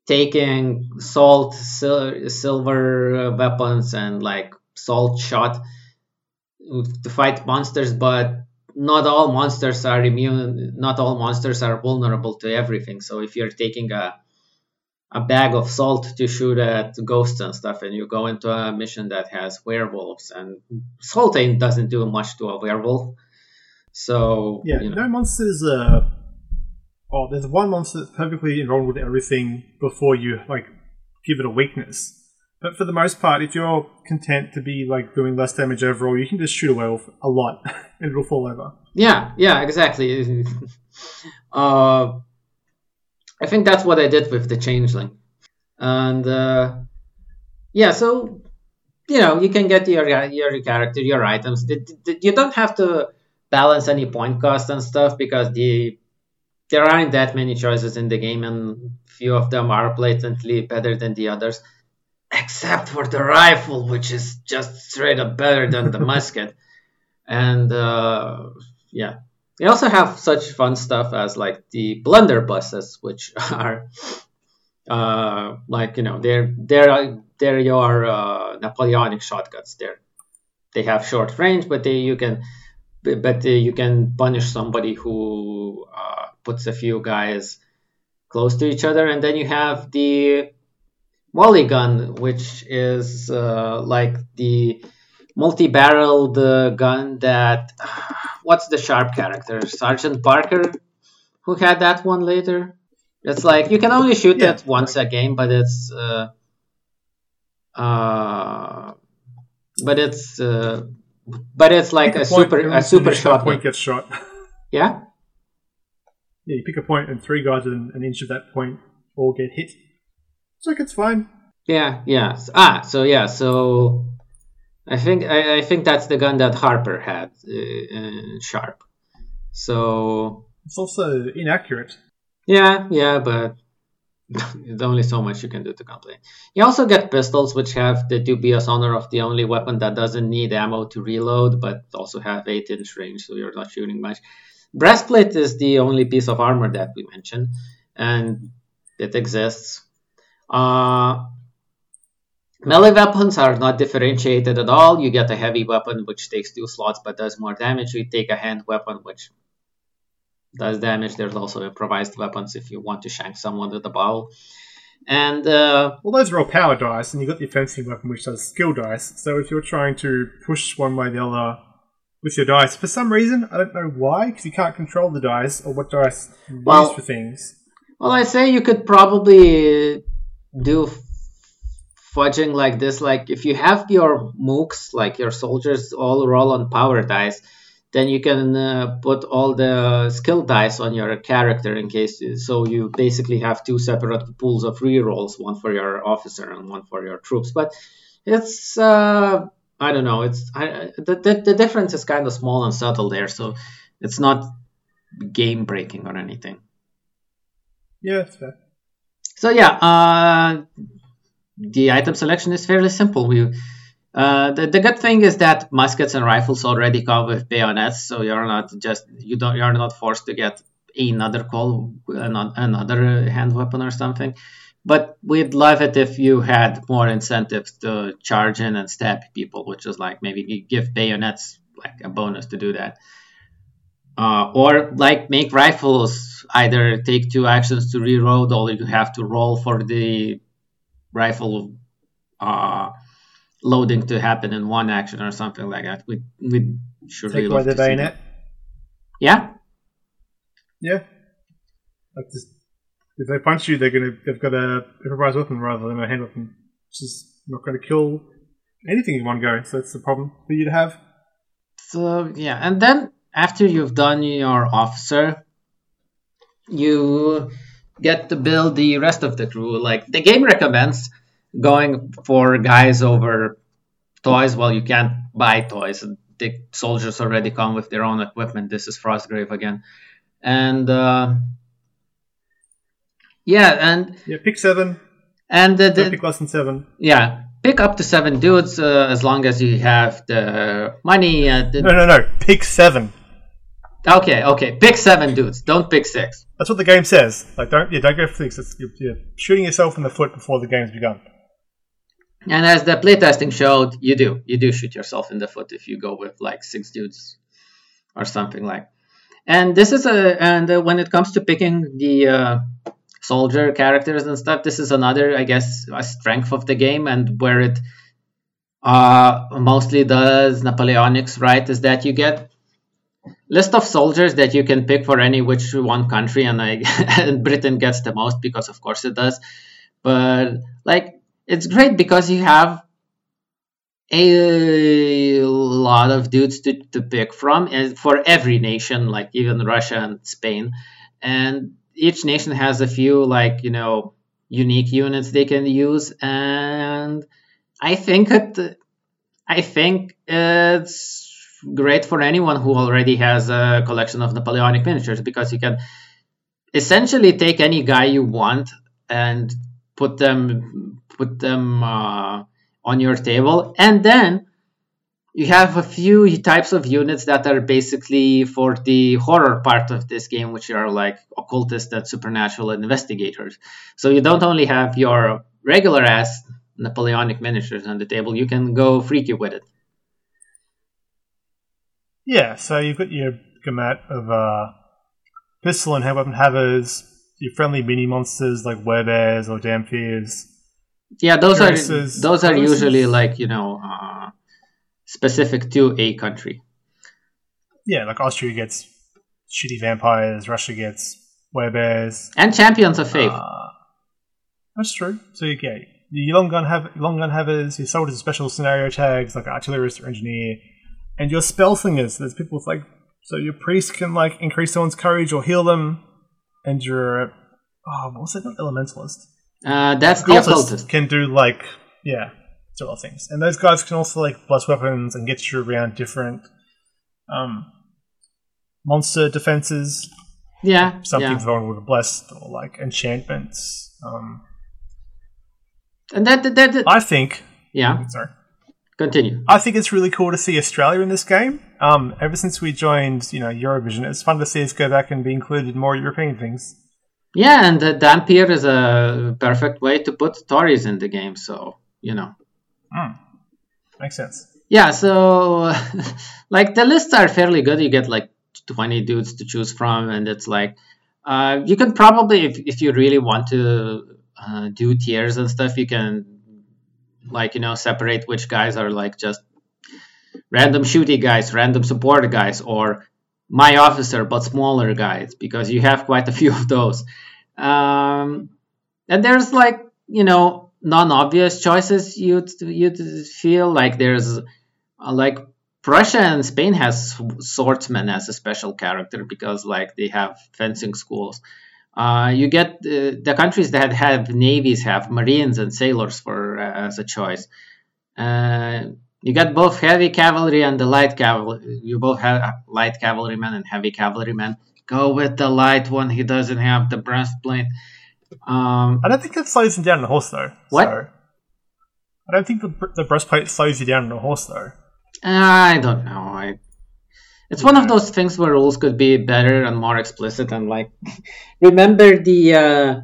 S1: taking salt, sil- silver weapons, and like salt shot to fight monsters, but not all monsters are immune. Not all monsters are vulnerable to everything. So if you're taking a a bag of salt to shoot at ghosts and stuff, and you go into a mission that has werewolves, and salt ain't doesn't do much to a werewolf. So
S2: yeah,
S1: you
S2: know. no monsters are oh, there's one monster that's perfectly enrolled with everything before you like give it a weakness. But for the most part, if you're content to be like doing less damage overall, you can just shoot a a lot *laughs* and it'll fall over.
S1: Yeah, yeah, exactly. *laughs* uh, I think that's what I did with the changeling, and uh, yeah, so you know you can get your your character, your items. You don't have to balance any point cost and stuff because the there aren't that many choices in the game, and few of them are blatantly better than the others, except for the rifle, which is just straight up better than the musket. *laughs* And uh, yeah, they also have such fun stuff as like the blunderbusses, which *laughs* are uh, like you know they're they're they're your uh, Napoleonic shotguns. There, they have short range, but they you can but you can punish somebody who uh, puts a few guys close to each other, and then you have the volley gun, which is uh, like the multi-barreled uh, gun that *sighs* what's the Sharpe character? Sergeant Harper who had that one later? It's like you can only shoot yeah. it once a game but it's uh, uh, but it's uh, but it's like a, a super a super shot.
S2: point gets shot.
S1: Yeah?
S2: Yeah you pick a point and three guys within an inch of that point all get hit it's like it's fine
S1: yeah yeah ah so yeah so I think I, I think that's the gun that Harper had, uh, uh, Sharpe. So
S2: it's also inaccurate.
S1: Yeah, yeah, but *laughs* there's only so much you can do to complain. You also get pistols, which have the dubious honor of the only weapon that doesn't need ammo to reload, but also have 8 inch range, so you're not shooting much. Breastplate is the only piece of armor that we mentioned, and it exists. Uh, Melee weapons are not differentiated at all. You get a heavy weapon which takes two slots but does more damage. You take a hand weapon which does damage. There's also improvised weapons if you want to shank someone with a bow. And uh,
S2: well, those are all power dice, and you got the fencing weapon which does skill dice. So if you're trying to push one way or the other with your dice, for some reason I don't know why, because you can't control the dice or what dice you well, use for things.
S1: Well, I say you could probably do fudging like this like if you have your mooks like your soldiers all roll on power dice then you can uh, put all the skill dice on your character in case so you basically have two separate pools of rerolls one for your officer and one for your troops. But it's uh, i don't know it's I, the, the, the difference is kind of small and subtle there so it's not game breaking or anything.
S2: Yeah it's fair
S1: so yeah uh, the item selection is fairly simple. We uh, the, the good thing is that muskets and rifles already come with bayonets, so you're not just you don't you're not forced to get another call another hand weapon or something. But we'd love it if you had more incentives to charge in and stab people, which is like maybe give bayonets like a bonus to do that. Uh, or like make rifles either take two actions to reload or you have to roll for the rifle uh, loading to happen in one action or something like that. We we should
S2: Take away the bayonet.
S1: Yeah.
S2: Yeah. Like this, if they punch you, they're gonna they've got a improvised weapon rather than a hand weapon, which is not going to kill anything in one go. So that's the problem for you to have.
S1: So yeah, and then after you've done your officer, you get to build the rest of the crew. Like the game recommends going for guys over toys. Well, you can't buy toys. The soldiers already come with their own equipment. This is Frostgrave again, and uh, yeah, and
S2: yeah, pick seven.
S1: And uh,
S2: the, pick less than seven.
S1: Yeah, pick up to seven dudes uh, as long as you have the money. Uh, the...
S2: No, no, no. Pick seven.
S1: Okay, okay. Pick seven dudes. Don't pick six.
S2: That's what the game says. Like, don't yeah, don't go for six. You're, you're shooting yourself in the foot before the game's begun.
S1: And as the playtesting showed, you do. You do shoot yourself in the foot if you go with like six dudes or something like. And this is a and uh, when it comes to picking the uh, soldier characters and stuff, this is another, I guess, a strength of the game and where it uh, mostly does Napoleonics right is that you get list of soldiers that you can pick for any which one country, and like *laughs* and Britain gets the most because of course it does. But like it's great because you have a lot of dudes to, to pick from and for every nation like even russia and spain and each nation has a few like you know unique units they can use and i think it i think it's great for anyone who already has a collection of napoleonic miniatures because you can essentially take any guy you want and put them put them uh, on your table. And then you have a few types of units that are basically for the horror part of this game, which are like occultists and supernatural investigators. So you don't only have your regular ass Napoleonic miniatures on the table, you can go freaky with it.
S2: Yeah, so you've got your gamut of uh, pistol and head weapon havers, your friendly mini monsters like werebears or dhamphirs,
S1: yeah, those are those are usually like you know uh, specific to a country.
S2: Yeah, like Austria gets shitty vampires, Russia gets werebears,
S1: and champions of faith. Uh,
S2: that's true. So you get your long gun have long gun havers, your soldiers special scenario tags like artillerist or engineer, and your spell slingers. There's people with like so your priest can like increase someone's courage or heal them, and your oh what was it not elementalist
S1: uh, that's the occultist.
S2: Can do like yeah, do all things, and those guys can also like bless weapons and get you around different um, monster defenses.
S1: Yeah,
S2: something
S1: yeah.
S2: vulnerable to blessed or like enchantments. Um,
S1: and that, that, that,
S2: I think.
S1: Yeah.
S2: Sorry.
S1: Continue.
S2: I think it's really cool to see Australia in this game. Um, ever since we joined, you know, Eurovision, it's fun to see us go back and be included in more European things.
S1: Yeah, and the Dhampir is a perfect way to put stories in the game. So you know.
S2: Mm. Makes sense.
S1: Yeah, so *laughs* like the lists are fairly good. You get like 20 dudes to choose from, and it's like uh, you can probably, if, if you really want to uh, do tiers and stuff, you can like you know separate which guys are like just random shooty guys, random support guys, or my officer but smaller guys because you have quite a few of those um, and there's like you know non-obvious choices you'd you'd feel like there's uh, like Prussia and Spain has swordsmen as a special character because like they have fencing schools. Uh, you get uh, the countries that have navies have marines and sailors for uh, as a choice. Uh, you got both heavy cavalry and the light cavalry. You both have light cavalrymen and heavy cavalrymen. Go with the light one. He doesn't have the breastplate. Um,
S2: I don't think it slows him down on a horse though.
S1: What?
S2: So. I don't think the, the breastplate slows you down on a horse though.
S1: I don't know. I, it's one of those things where rules could be better and more explicit. And like, *laughs* remember the uh,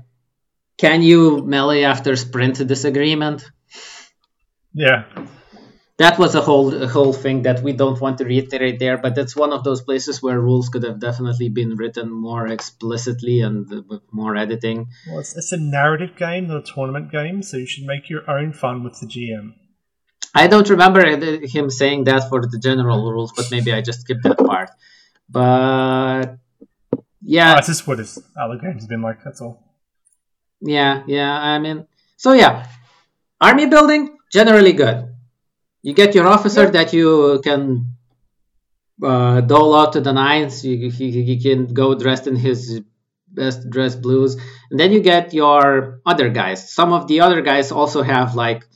S1: can you melee after sprint disagreement?
S2: Yeah
S1: that was a whole a whole thing that we don't want to reiterate there but that's one of those places where rules could have definitely been written more explicitly and with more editing
S2: well it's, it's a narrative game not a tournament game so you should make your own fun with the gm
S1: i don't remember him saying that for the general rules but maybe i just skipped that part but yeah
S2: oh, that's just what his other games have been like that's all
S1: yeah yeah i mean so yeah army building generally good you get your officer yeah. that you can uh, dole out to the nines. You, he, he can go dressed in his best dress blues, and then you get your other guys. Some of the other guys also have like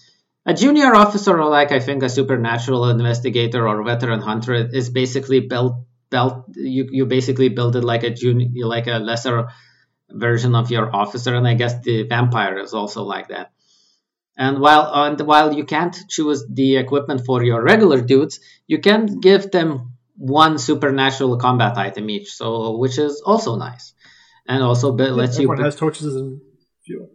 S1: a junior officer, or like I think a supernatural investigator or veteran hunter, is basically built. Built you you basically build it like a junior, like a lesser version of your officer, and I guess the vampire is also like that. And while and while you can't choose the equipment for your regular dudes, you can give them one supernatural combat item each, so which is also nice, and also yeah, lets
S2: you. Everyone has torches and fuel.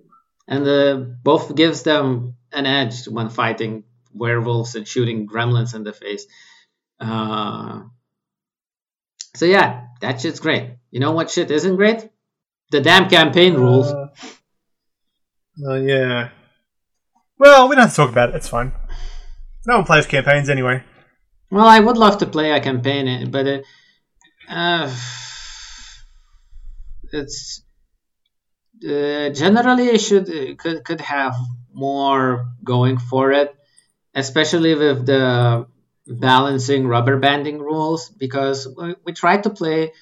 S1: And uh, both gives them an edge when fighting werewolves and shooting gremlins in the face. Uh, so yeah, that shit's great. You know what shit isn't great? The damn campaign rules.
S2: Uh, uh, yeah, well, we don't have to talk about it. It's fine. No one plays campaigns anyway.
S1: Well, I would love to play a campaign, but it, Uh, it's uh, generally should could could have more going for it, especially with the balancing rubber banding rules because we, we tried to play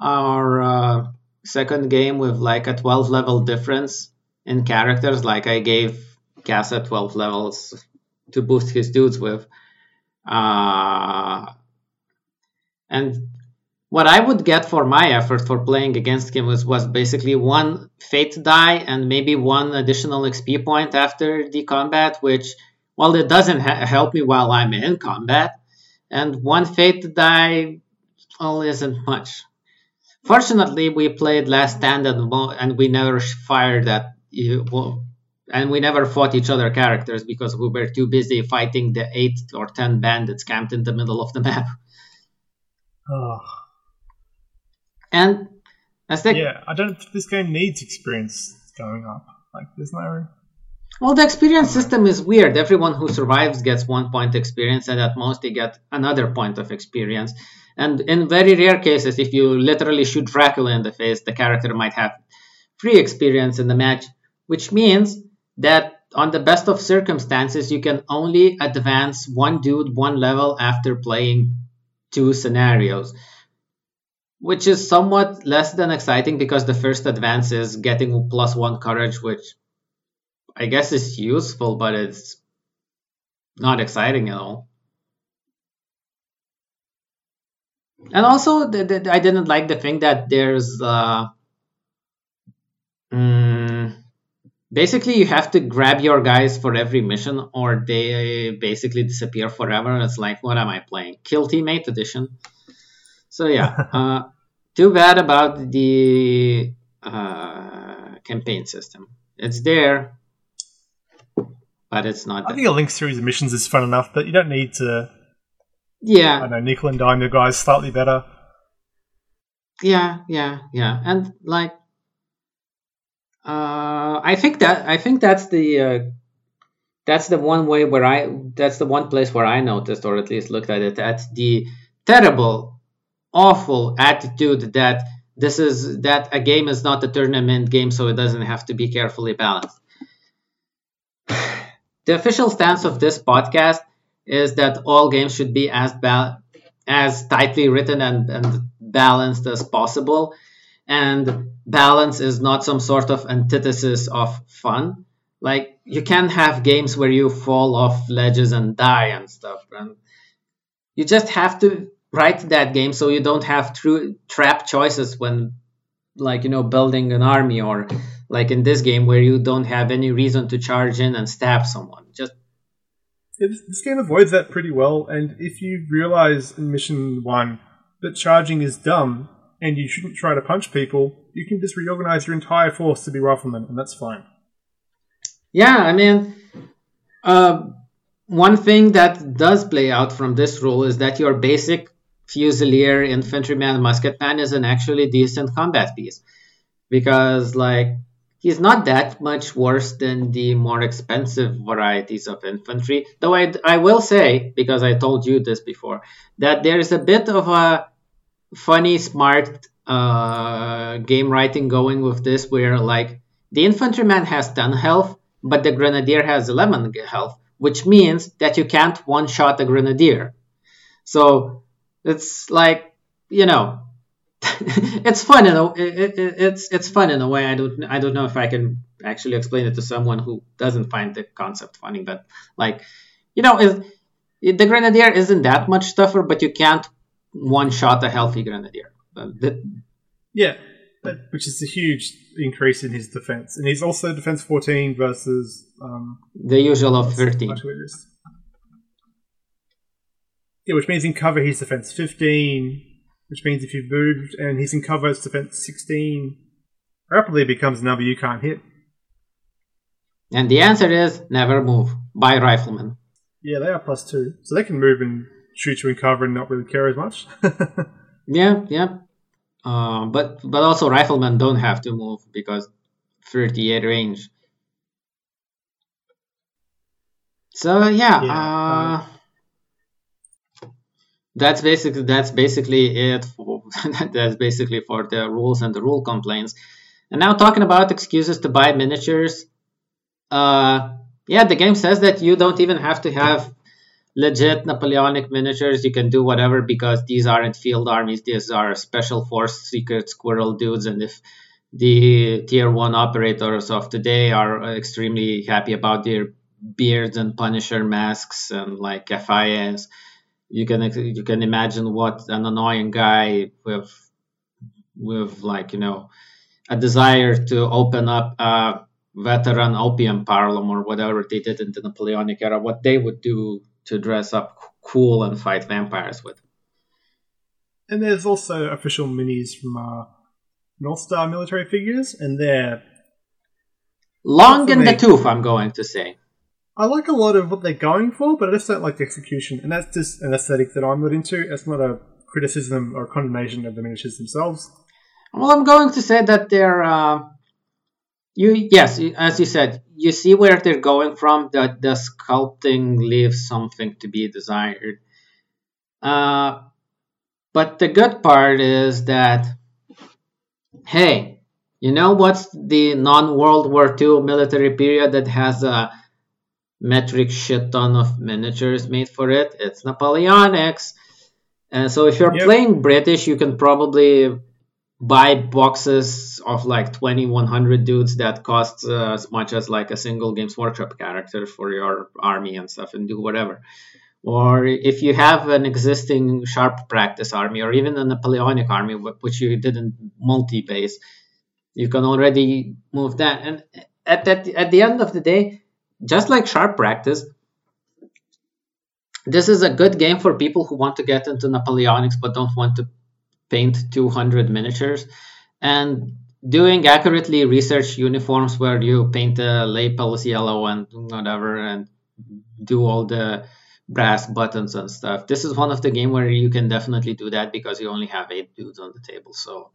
S1: our uh, second game with like a 12 level difference in characters like i gave Casa 12 levels to boost his dudes with. Uh, and what I would get for my effort for playing against him was, was basically one fate die and maybe one additional XP point after the combat, which, well, it doesn't ha- help me while I'm in combat. And one fate die, well, isn't much. Fortunately, we played Last Stand and, and we never fired at. Well, and we never fought each other characters because we were too busy fighting the eight or ten bandits camped in the middle of the map.
S2: Oh.
S1: And as the
S2: yeah, I don't. This game needs experience going up. Like, there's no.
S1: Well, the experience system is weird. Everyone who survives gets one point experience, and at most they get another point of experience. And in very rare cases, if you literally shoot Dracula in the face, the character might have free experience in the match, which means that on the best of circumstances, you can only advance one dude one level after playing two scenarios which is somewhat less than exciting because the first advance is getting plus one courage, which I guess is useful, but it's not exciting at all. And also, the, the, I didn't like the thing that there's uh, mm, basically you have to grab your guys for every mission, or they basically disappear forever. It's like, what am I playing? Kill Teammate Edition. So yeah, *laughs* uh, too bad about the uh, campaign system. It's there, but it's not.
S2: I think a link series of missions is fun enough, but you don't need to.
S1: Yeah.
S2: I know nickel and dime guys slightly better.
S1: Yeah, yeah, yeah, and like, uh, I think that I think that's the uh, that's the one way where I that's the one place where I noticed or at least looked at it. at the terrible awful attitude that this is that a game is not a tournament game, so it doesn't have to be carefully balanced. *sighs* the official stance of this podcast is that all games should be as ba- as tightly written and, and balanced as possible. And balance is not some sort of antithesis of fun. Like you can have games where you fall off ledges and die and stuff, and you just have to write that game so you don't have true trap choices when like you know building an army or like in this game where you don't have any reason to charge in and stab someone. Just
S2: yeah, this, this game avoids that pretty well and if you realize in mission one that charging is dumb and you shouldn't try to punch people you can just reorganize your entire force to be riflemen and that's fine.
S1: Yeah i mean uh, one thing that does play out from this rule is that your basic Fusilier, Infantryman, Musketman is an actually decent combat piece because like he's not that much worse than the more expensive varieties of infantry. Though I, I will say, because I told you this before, that there is a bit of a funny, smart uh, game writing going with this, where like the infantryman has 10 health, but the grenadier has 11 health, which means that you can't one shot a grenadier. So it's like you know *laughs* it's fun in a it, it, it's it's fun in a way. I don't i don't know if i can actually explain it to someone who doesn't find the concept funny but like you know it, the grenadier isn't that much tougher but you can't one shot a healthy grenadier. The,
S2: yeah which is a huge increase in his defense. And he's also defense 14 versus um,
S1: the usual of 13
S2: yeah, which means in cover he's defense 15, which means if you've moved and he's in cover it's defense 16, rapidly becomes a number you can't hit.
S1: And the answer is never move by riflemen.
S2: Yeah, they are plus two. So they can move and shoot you in cover and not really care as much. *laughs*
S1: yeah, yeah. Uh, but but also riflemen don't have to move because 38 range. So yeah, yeah uh, that's basically that's basically it. For, *laughs* that's basically for the rules and the rule complaints. And now talking about excuses to buy miniatures. Uh, yeah, the game says that you don't even have to have legit Napoleonic miniatures. You can do whatever because these aren't field armies. These are special force secret squirrel dudes. And if the tier one operators of today are extremely happy about their beards and Punisher masks and like FIS, you can you can imagine what an annoying guy with with like you know a desire to open up a veteran opium parlor or whatever they did in the Napoleonic era, what they would do to dress up cool and fight vampires with.
S2: And there's also official minis from uh, North Star military figures, and they're
S1: long in the tooth. I'm going to say.
S2: I like a lot of what they're going for, but I just don't like the execution, and that's just an aesthetic that I'm not into. It's not a criticism or condemnation of the miniatures themselves.
S1: Well, I'm going to say that they're. Uh, you yes, as you said, you see where they're going from. That the sculpting leaves something to be desired. Uh, but the good part is that, hey, you know what's the non-World War II military period that has a metric shit ton of miniatures made for it? It's Napoleonics. And so if you're yep. playing British, you can probably buy boxes of like 2100 dudes that cost uh, as much as like a single games workshop character for your army and stuff and do whatever or if you have an existing sharp practice army or even a napoleonic army which you didn't multi-base you can already move that and at that at the end of the day just like sharp practice this is a good game for people who want to get into napoleonics but don't want to paint 200 miniatures and doing accurately researched uniforms where you paint the lapels yellow and whatever and do all the brass buttons and stuff. This is one of the game where you can definitely do that because you only have eight dudes on the table. So,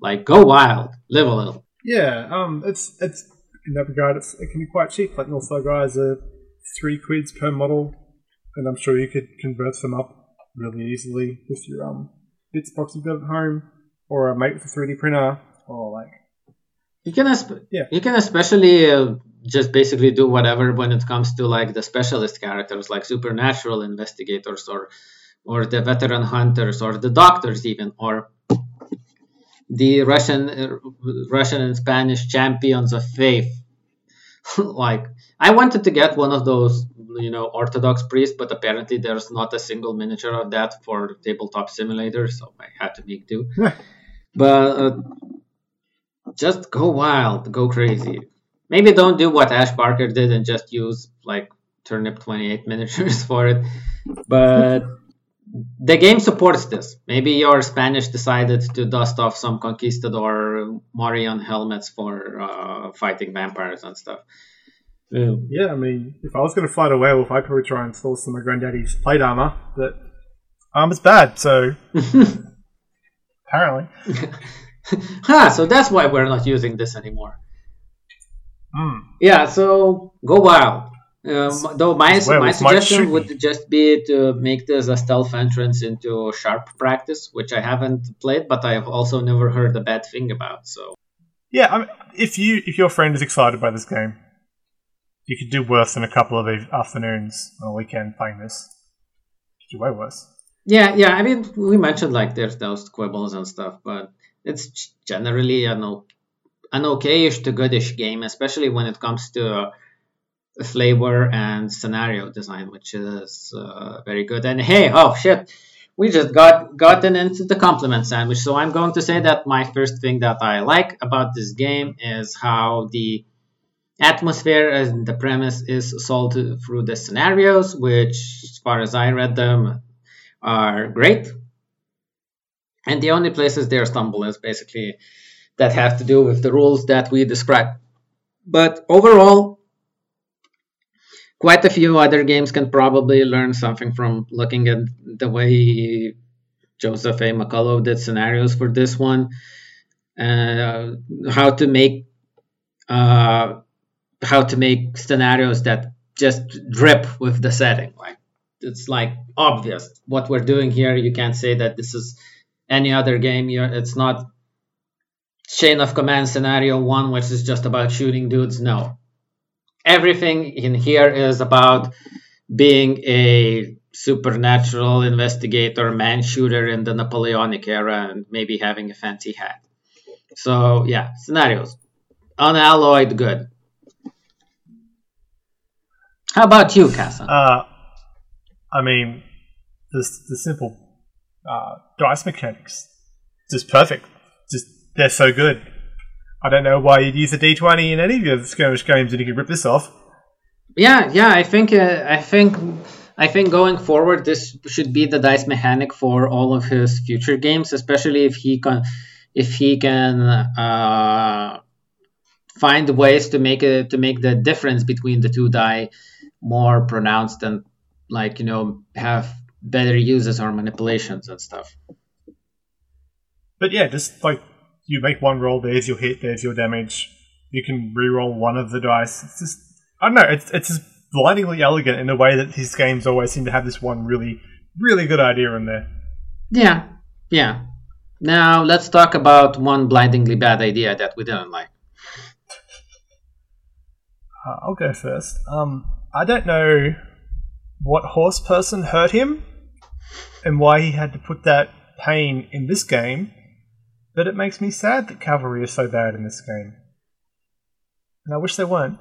S1: like, go wild, live a little.
S2: Yeah, um, it's it's in that regard, it's, it can be quite cheap. Like Northstar guys are three quids per model, and I'm sure you could convert them up really easily with your um bits box you've got at home, or a mate with a 3D printer, or like.
S1: You can, esp- yeah. you can especially uh, just basically do whatever when it comes to like the specialist characters, like supernatural investigators, or or the veteran hunters, or the doctors, even, or the Russian, uh, Russian and Spanish champions of faith. *laughs* like I wanted to get one of those you know Orthodox priest, but apparently there's not a single miniature of that for tabletop simulator, so I had to make do. *laughs* but uh, just go wild, go crazy. Maybe don't do what Ash Barker did and just use like turnip 28 *laughs* miniatures for it, but the game supports this. Maybe your Spanish decided to dust off some conquistador Morion helmets for uh, fighting vampires and stuff.
S2: Yeah. yeah, I mean, if I was going to fight a werewolf, I'd probably try and install some of my granddaddy's plate armor, but armor's bad, so *laughs* apparently.
S1: huh, *laughs* so that's why we're not using this anymore.
S2: Mm.
S1: Yeah, so go wild. Um, though my my suggestion would just be to make this a stealth entrance into sharp practice, which I haven't played, but I have also never heard a bad thing about. So
S2: yeah, I mean, if you if your friend is excited by this game, you could do worse than a couple of afternoons on a weekend playing this. You do way worse.
S1: Yeah, yeah. I mean, we mentioned like there's those quibbles and stuff, but it's generally an an okayish to goodish game, especially when it comes to flavor and scenario design, which is uh, very good. And hey, oh shit, we just got gotten into the compliment sandwich. So I'm going to say that my first thing that I like about this game is how the atmosphere and the premise is sold through the scenarios, which, as far as I read them, are great. And the only places they stumble is basically that have to do with the rules that we describe. But overall, quite a few other games can probably learn something from looking at the way Joseph A. McCullough did scenarios for this one, uh, how to make uh, how to make scenarios that just drip with the setting. Like it's like obvious what we're doing here. You can't say that this is any other game. You're, it's not chain of command scenario one, which is just about shooting dudes. No, everything in here is about being a supernatural investigator, man shooter in the Napoleonic era, and maybe having a fancy hat. So yeah, scenarios, unalloyed good. How about you, Casa?
S2: Uh, I mean, the the simple uh, dice mechanics, just perfect. Just they're so good. I don't know why you'd use a D twenty in any of your skirmish games, and you could rip this off.
S1: Yeah, yeah. I think uh, I think I think going forward, this should be the dice mechanic for all of his future games, especially if he can if he can uh, find ways to make it to make the difference between the two die more pronounced and like you know have better uses or manipulations and stuff.
S2: But yeah, just like you make one roll, there's your hit, there's your damage. You can re-roll one of the dice. It's just I don't know. It's it's just blindingly elegant in a way that his games always seem to have this one really really good idea in there.
S1: Yeah, yeah. Now let's talk about one blindingly bad idea that we didn't like.
S2: Uh, I'll go first. Um, I don't know what horse person hurt him and why he had to put that pain in this game, but it makes me sad that cavalry is so bad in this game. And I wish they weren't.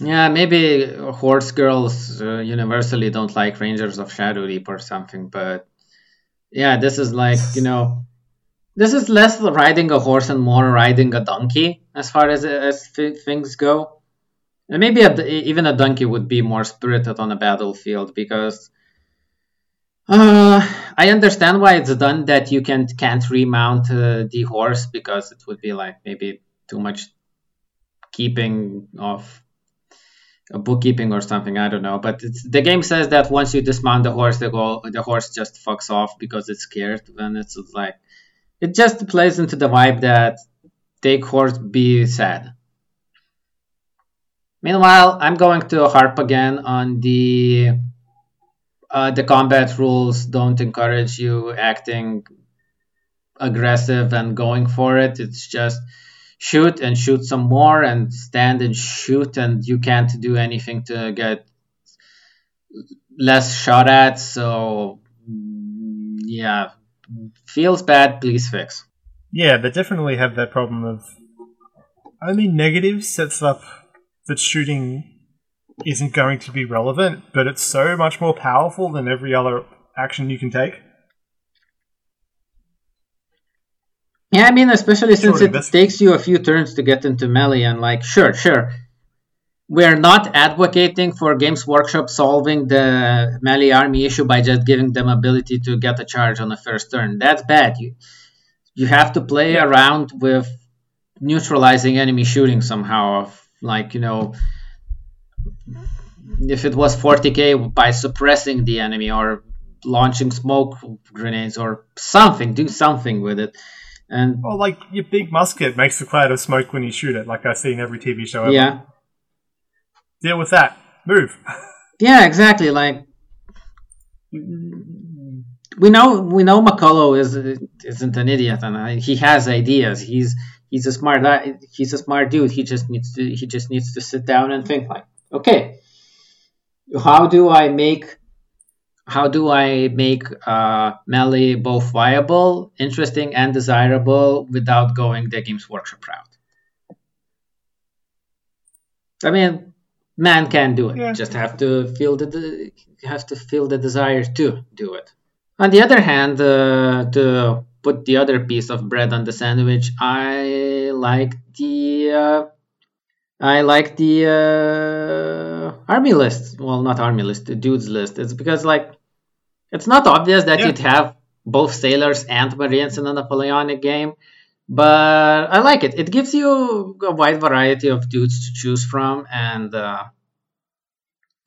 S1: Yeah, maybe horse girls uh, universally don't like Rangers of Shadowdeep or something, but yeah, this is like, you know, this is less riding a horse and more riding a donkey as far as, as things go. And maybe a, even a donkey would be more spirited on a battlefield because uh, I understand why it's done that you can can't remount uh, the horse because it would be like maybe too much keeping of bookkeeping or something. I don't know, but the game says that once you dismount the horse, the go, the horse just fucks off because it's scared. And it's like it just plays into the vibe that take horse be sad Meanwhile, I'm going to harp again on the uh, the combat rules don't encourage you acting aggressive and going for it. It's just shoot and shoot some more and stand and shoot, and you can't do anything to get less shot at. So, yeah, feels bad. Please fix.
S2: Yeah, they definitely have that problem of only negative sets up that shooting isn't going to be relevant, but it's so much more powerful than every other action you can take.
S1: Yeah, I mean, especially since it takes you a few turns to get into melee, and like, sure, sure. We're not advocating for Games Workshop solving the melee army issue by just giving them ability to get a charge on the first turn. That's bad. You you have to play around with neutralizing enemy shooting somehow of like you know if it was 40k by suppressing the enemy or launching smoke grenades or something do something with it. And
S2: or like your big musket makes a cloud of smoke when you shoot it like i see in every tv show ever.
S1: yeah.
S2: Deal with that. Move. *laughs*
S1: Yeah exactly like we know we know McCullough is isn't an idiot and he has ideas. He's he's a smart uh, he's a smart dude. He just needs to he just needs to sit down and think like, okay, how do I make how do I make uh, melee both viable, interesting, and desirable without going the Games Workshop route? I mean, man can do it. Yeah. Just have to feel the have to feel the desire to do it. On the other hand, uh, to put the other piece of bread on the sandwich. I like the uh, I like the uh, army list. Well, not army list, the dudes list. It's because like it's not obvious that yeah. you'd have both sailors and marines in a Napoleonic game, but I like it. It gives you a wide variety of dudes to choose from, and uh,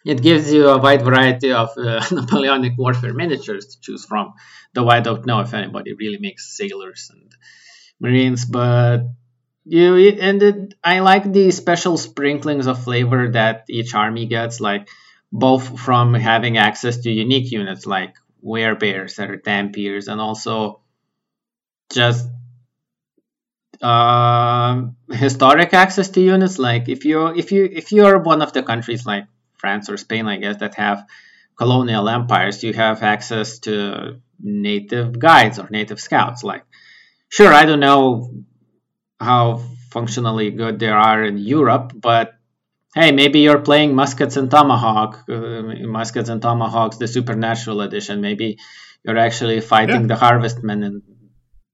S1: it gives you a wide variety of uh, *laughs* Napoleonic warfare miniatures to choose from. Though I don't know if anybody really makes sailors and marines, but you and it, I like the special sprinklings of flavor that each army gets. Like both from having access to unique units like werebears that are Dhampirs, and also just uh, historic access to units. Like if you if you if you're one of the countries like France or Spain, I guess that have colonial empires, you have access to native guides or native scouts. Like, sure, I don't know how functionally good they are in Europe, but hey, maybe you're playing Muskets and Tomahawk, uh, Muskets and Tomahawks, the Supernatural Edition. Maybe you're actually fighting yeah. the Harvestmen in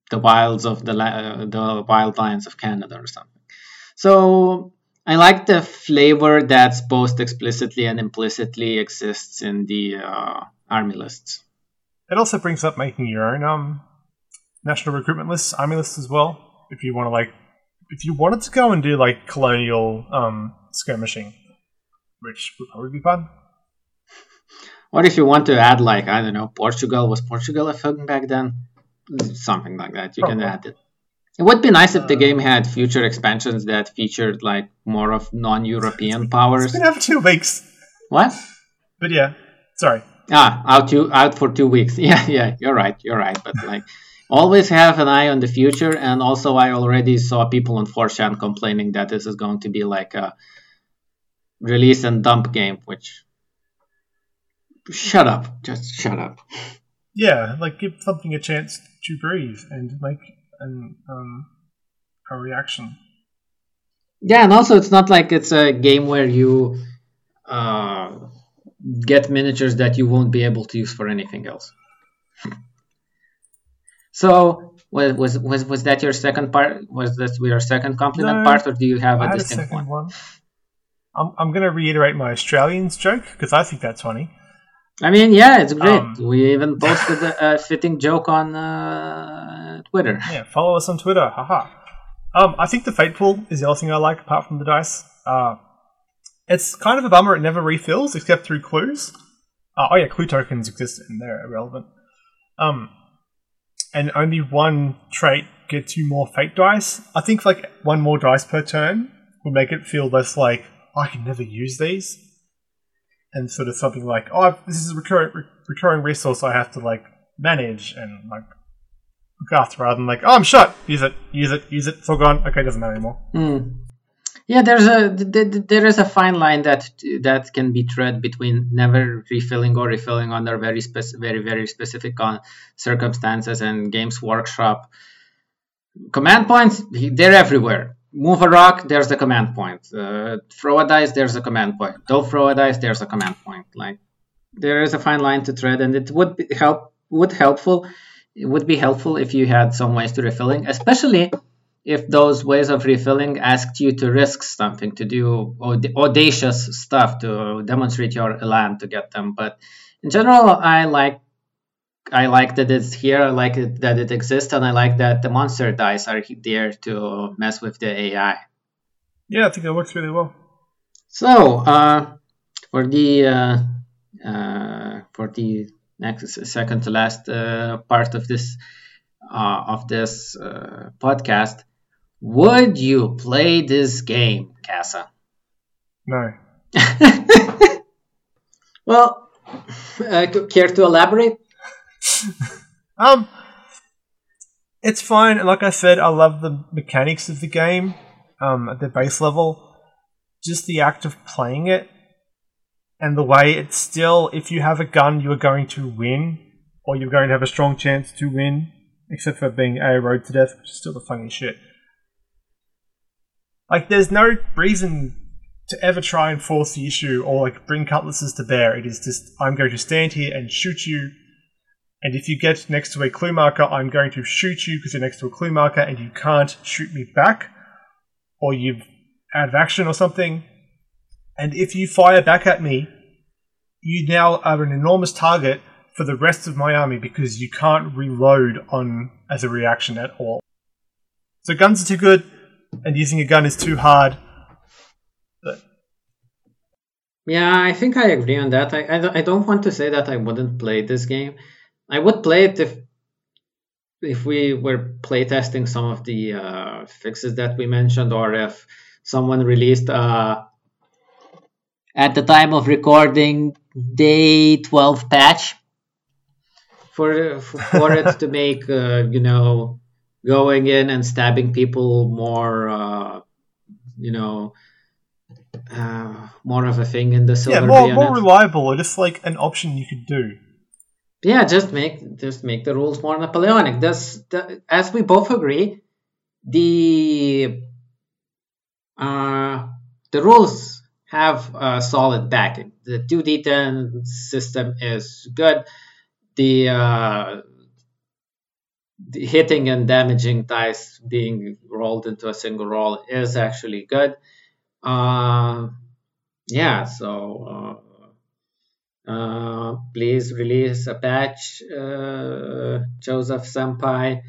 S1: the wilds of the uh, the wild lions of Canada or something. So I like the flavor that's both explicitly and implicitly exists in the uh, army lists.
S2: It also brings up making your own um, national recruitment lists, army lists as well. If you want to like, if you wanted to go and do like colonial um, skirmishing, which would probably be fun.
S1: What if you want to add like I don't know, Portugal was Portugal a thing back then? Something like that. You probably. can add it. It would be nice if the uh, game had future expansions that featured like more of non-European powers. It's
S2: been out for two weeks.
S1: What?
S2: But yeah, sorry.
S1: Ah, out two out for two weeks. *laughs* Yeah, yeah, you're right. You're right. But like, always have an eye on the future. And also, I already saw people on 4chan complaining that this is going to be like a release and dump game. Which, shut up. Just shut up.
S2: Yeah, like give something a chance to breathe and make an um, a reaction.
S1: Yeah, and also it's not like it's a game where you uh, get miniatures that you won't be able to use for anything else. *laughs* so was, was was was that your second part? Was this your second compliment no, part, or do you have a distinct a one? one?
S2: I'm I'm going to reiterate my Australians joke because I think that's funny.
S1: I mean, yeah, it's great. Um, we even posted a, a, fitting joke on uh, Twitter. *laughs*
S2: Yeah, follow us on Twitter. Haha. Um, I think the fate pool is the other thing I like apart from the dice. Uh, it's kind of a bummer it never refills except through clues. Uh, oh yeah, clue tokens exist and they're irrelevant. Um, and only one trait gets you more fate dice. I think like one more dice per turn would make it feel less like oh, I can never use these, and sort of something like oh this is a recurring re- recurring resource I have to like manage and like look after rather than like oh I'm shut use it use it use it it's all gone okay it doesn't matter anymore.
S1: Mm. Yeah, there's a there is a fine line that that can be tread between never refilling or refilling under very spec- very very specific circumstances and Games Workshop. Command points, they're everywhere. Move a rock, there's a command point. Uh, throw a dice, there's a command point. Don't throw a dice, there's a command point. Like there is a fine line to tread, and it would help would helpful. It would be helpful if you had some ways to refilling, especially if those ways of refilling asked you to risk something, to do audacious stuff to demonstrate your elan to get them. But in general, I like I like that it's here. I like it, that it exists, and I like that the monster dice are there to mess with the AI.
S2: Yeah, I think it works really well.
S1: So uh, for the uh, uh, for the next second to last uh, part of this uh, of this uh, podcast, would you play this game, Casa?
S2: No. *laughs*
S1: well, uh, care to elaborate? *laughs*
S2: um, it's fine. Like I said, I love the mechanics of the game um, at the base level. Just the act of playing it and the way it's still, if you have a gun, you are going to win, or you're going to have a strong chance to win, except for being a road to death, which is still the funny shit. Like, there's no reason to ever try and force the issue or like bring cutlasses to bear. It is just I'm going to stand here and shoot you, and if you get next to a clue marker, I'm going to shoot you because you're next to a clue marker and you can't shoot me back, or you've out of action or something. And if you fire back at me, you now are an enormous target for the rest of my army because you can't reload on as a reaction at all. So guns are too good and using a gun is too hard. But...
S1: Yeah, I think I agree on that. I, I, I don't want to say that I wouldn't play this game. I would play it if if we were playtesting some of the uh, fixes that we mentioned, or if someone released a at the time of recording day 12 patch for for it *laughs* to make uh, you know going in and stabbing people more uh, you know uh, more of a thing in the silver
S2: yeah, more, more reliable, or just like an option you could do.
S1: Yeah, just make just make the rules more Napoleonic. Does the, as we both agree, the uh, the rules have a solid backing. The 2d10 system is good. The, uh, hitting and damaging dice being rolled into a single roll is actually good. Uh, yeah, so uh, uh, please release a patch, uh, Joseph Senpai.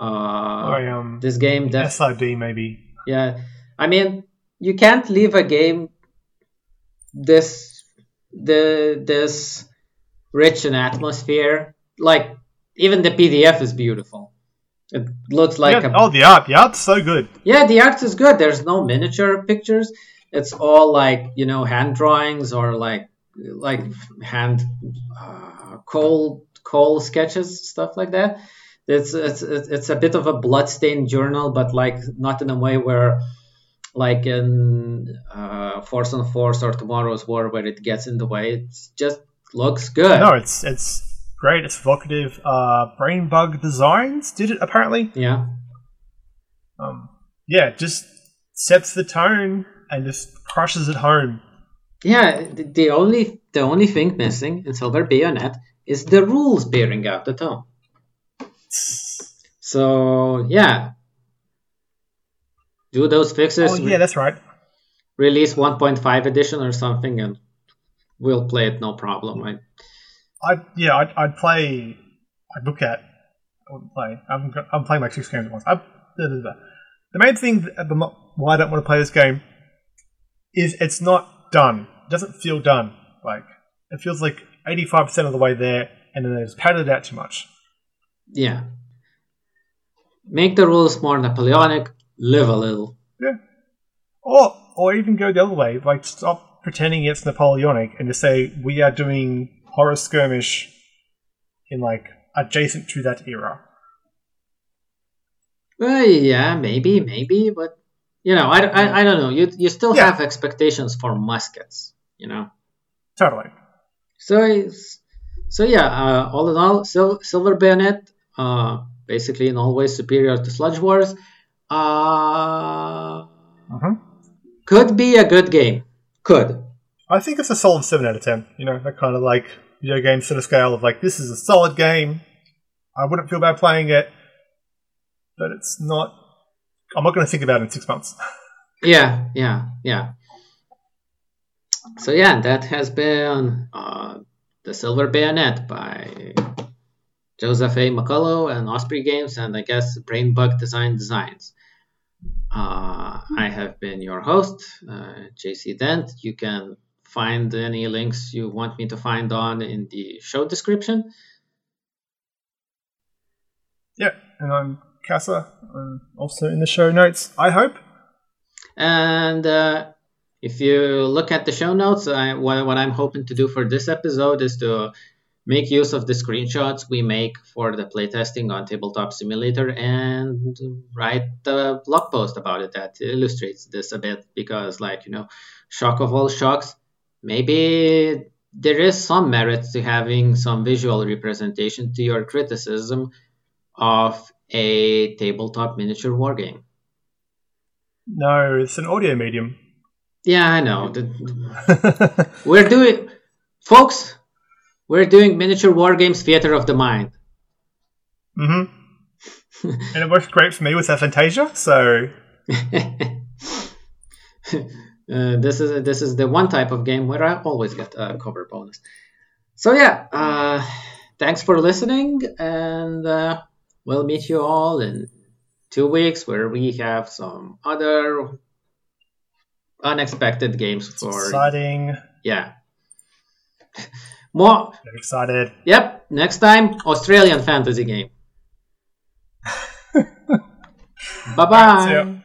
S1: Uh,
S2: I, um,
S1: this game, def-
S2: SID maybe.
S1: yeah, I mean, you can't leave a game this the this rich in atmosphere. Like even the PDF is beautiful. It looks like
S2: Yeah,
S1: a
S2: oh, the art. The art's so good.
S1: yeah, the art is good. There's no miniature pictures. It's all like you know hand drawings or like like hand uh, coal coal sketches, stuff like that. It's it's it's a bit of a bloodstained journal, but like not in a way where like in uh, Force on Force or Tomorrow's War where it gets in the way. It just looks good.
S2: No, it's it's great. It's evocative. Uh, Brain Bug Designs did it apparently.
S1: Yeah.
S2: Um, yeah, just sets the tone and just crushes it home.
S1: Yeah, the, the only the only thing missing in Silver Bayonet is the rules bearing out the tone. So yeah, do those fixes.
S2: Oh yeah, that's right.
S1: release 1.5 edition or something, and we'll play it no problem. I,
S2: I yeah, I'd, I'd play. I'd look at. I wouldn't play. I'm, I'm playing like six games at once. I, da, da, da. The main thing the why I don't want to play this game is it's not done. It doesn't feel done. Like it feels like 85 percent of the way there, and then it's padded out too much.
S1: yeah. Make the rules more Napoleonic. Live a little.
S2: Yeah. Or or even go the other way. Like stop pretending it's Napoleonic and just say we are doing horror skirmish in like adjacent to that era.
S1: Well, yeah, maybe, maybe, but you know, I, I, I don't know. You you still
S2: Yeah.
S1: have expectations for muskets, you know.
S2: Totally.
S1: So so yeah, uh, all in all, Sil- Silver Bayonet, uh, basically in all ways superior to Sludge Wars. Uh,
S2: Mhm.
S1: could be a good game. Could.
S2: I think it's a solid seven out of ten. You know, that kind of like video game sort of scale of like this is a solid game. I wouldn't feel bad playing it, but it's not. I'm not going to think about it in six months. *laughs*
S1: Yeah, yeah, yeah. So yeah, that has been uh, the Silver Bayonet by Joseph A. McCullough and Osprey Games, and I guess Brain Bug Design Designs. Uh, I have been your host, uh, JC Dent. You can find any links you want me to find on in the show description.
S2: yeah, and I'm Casa. I'm also in the show notes. I hope.
S1: And uh, if you look at the show notes, I, what, what I'm hoping to do for this episode is to make use of the screenshots we make for the playtesting on Tabletop Simulator and write a blog post about it that illustrates this a bit because, like, you know, shock of all shocks, maybe there is some merit to having some visual representation to your criticism of a tabletop miniature wargame.
S2: No, it's an audio medium.
S1: Yeah, I know. *laughs* We're doing, folks. We're doing miniature wargames, theater of the mind.
S2: hmm *laughs* and it works great for me with Aphantasia, so *laughs*
S1: Uh, this is this is the one type of game where I always get a cover bonus. So yeah, uh, thanks for listening, and uh, we'll meet you all in two weeks where we have some other unexpected games for
S2: exciting.
S1: yeah. *laughs* More
S2: Get excited.
S1: Yep, next time, Australian fantasy game. *laughs* bye bye.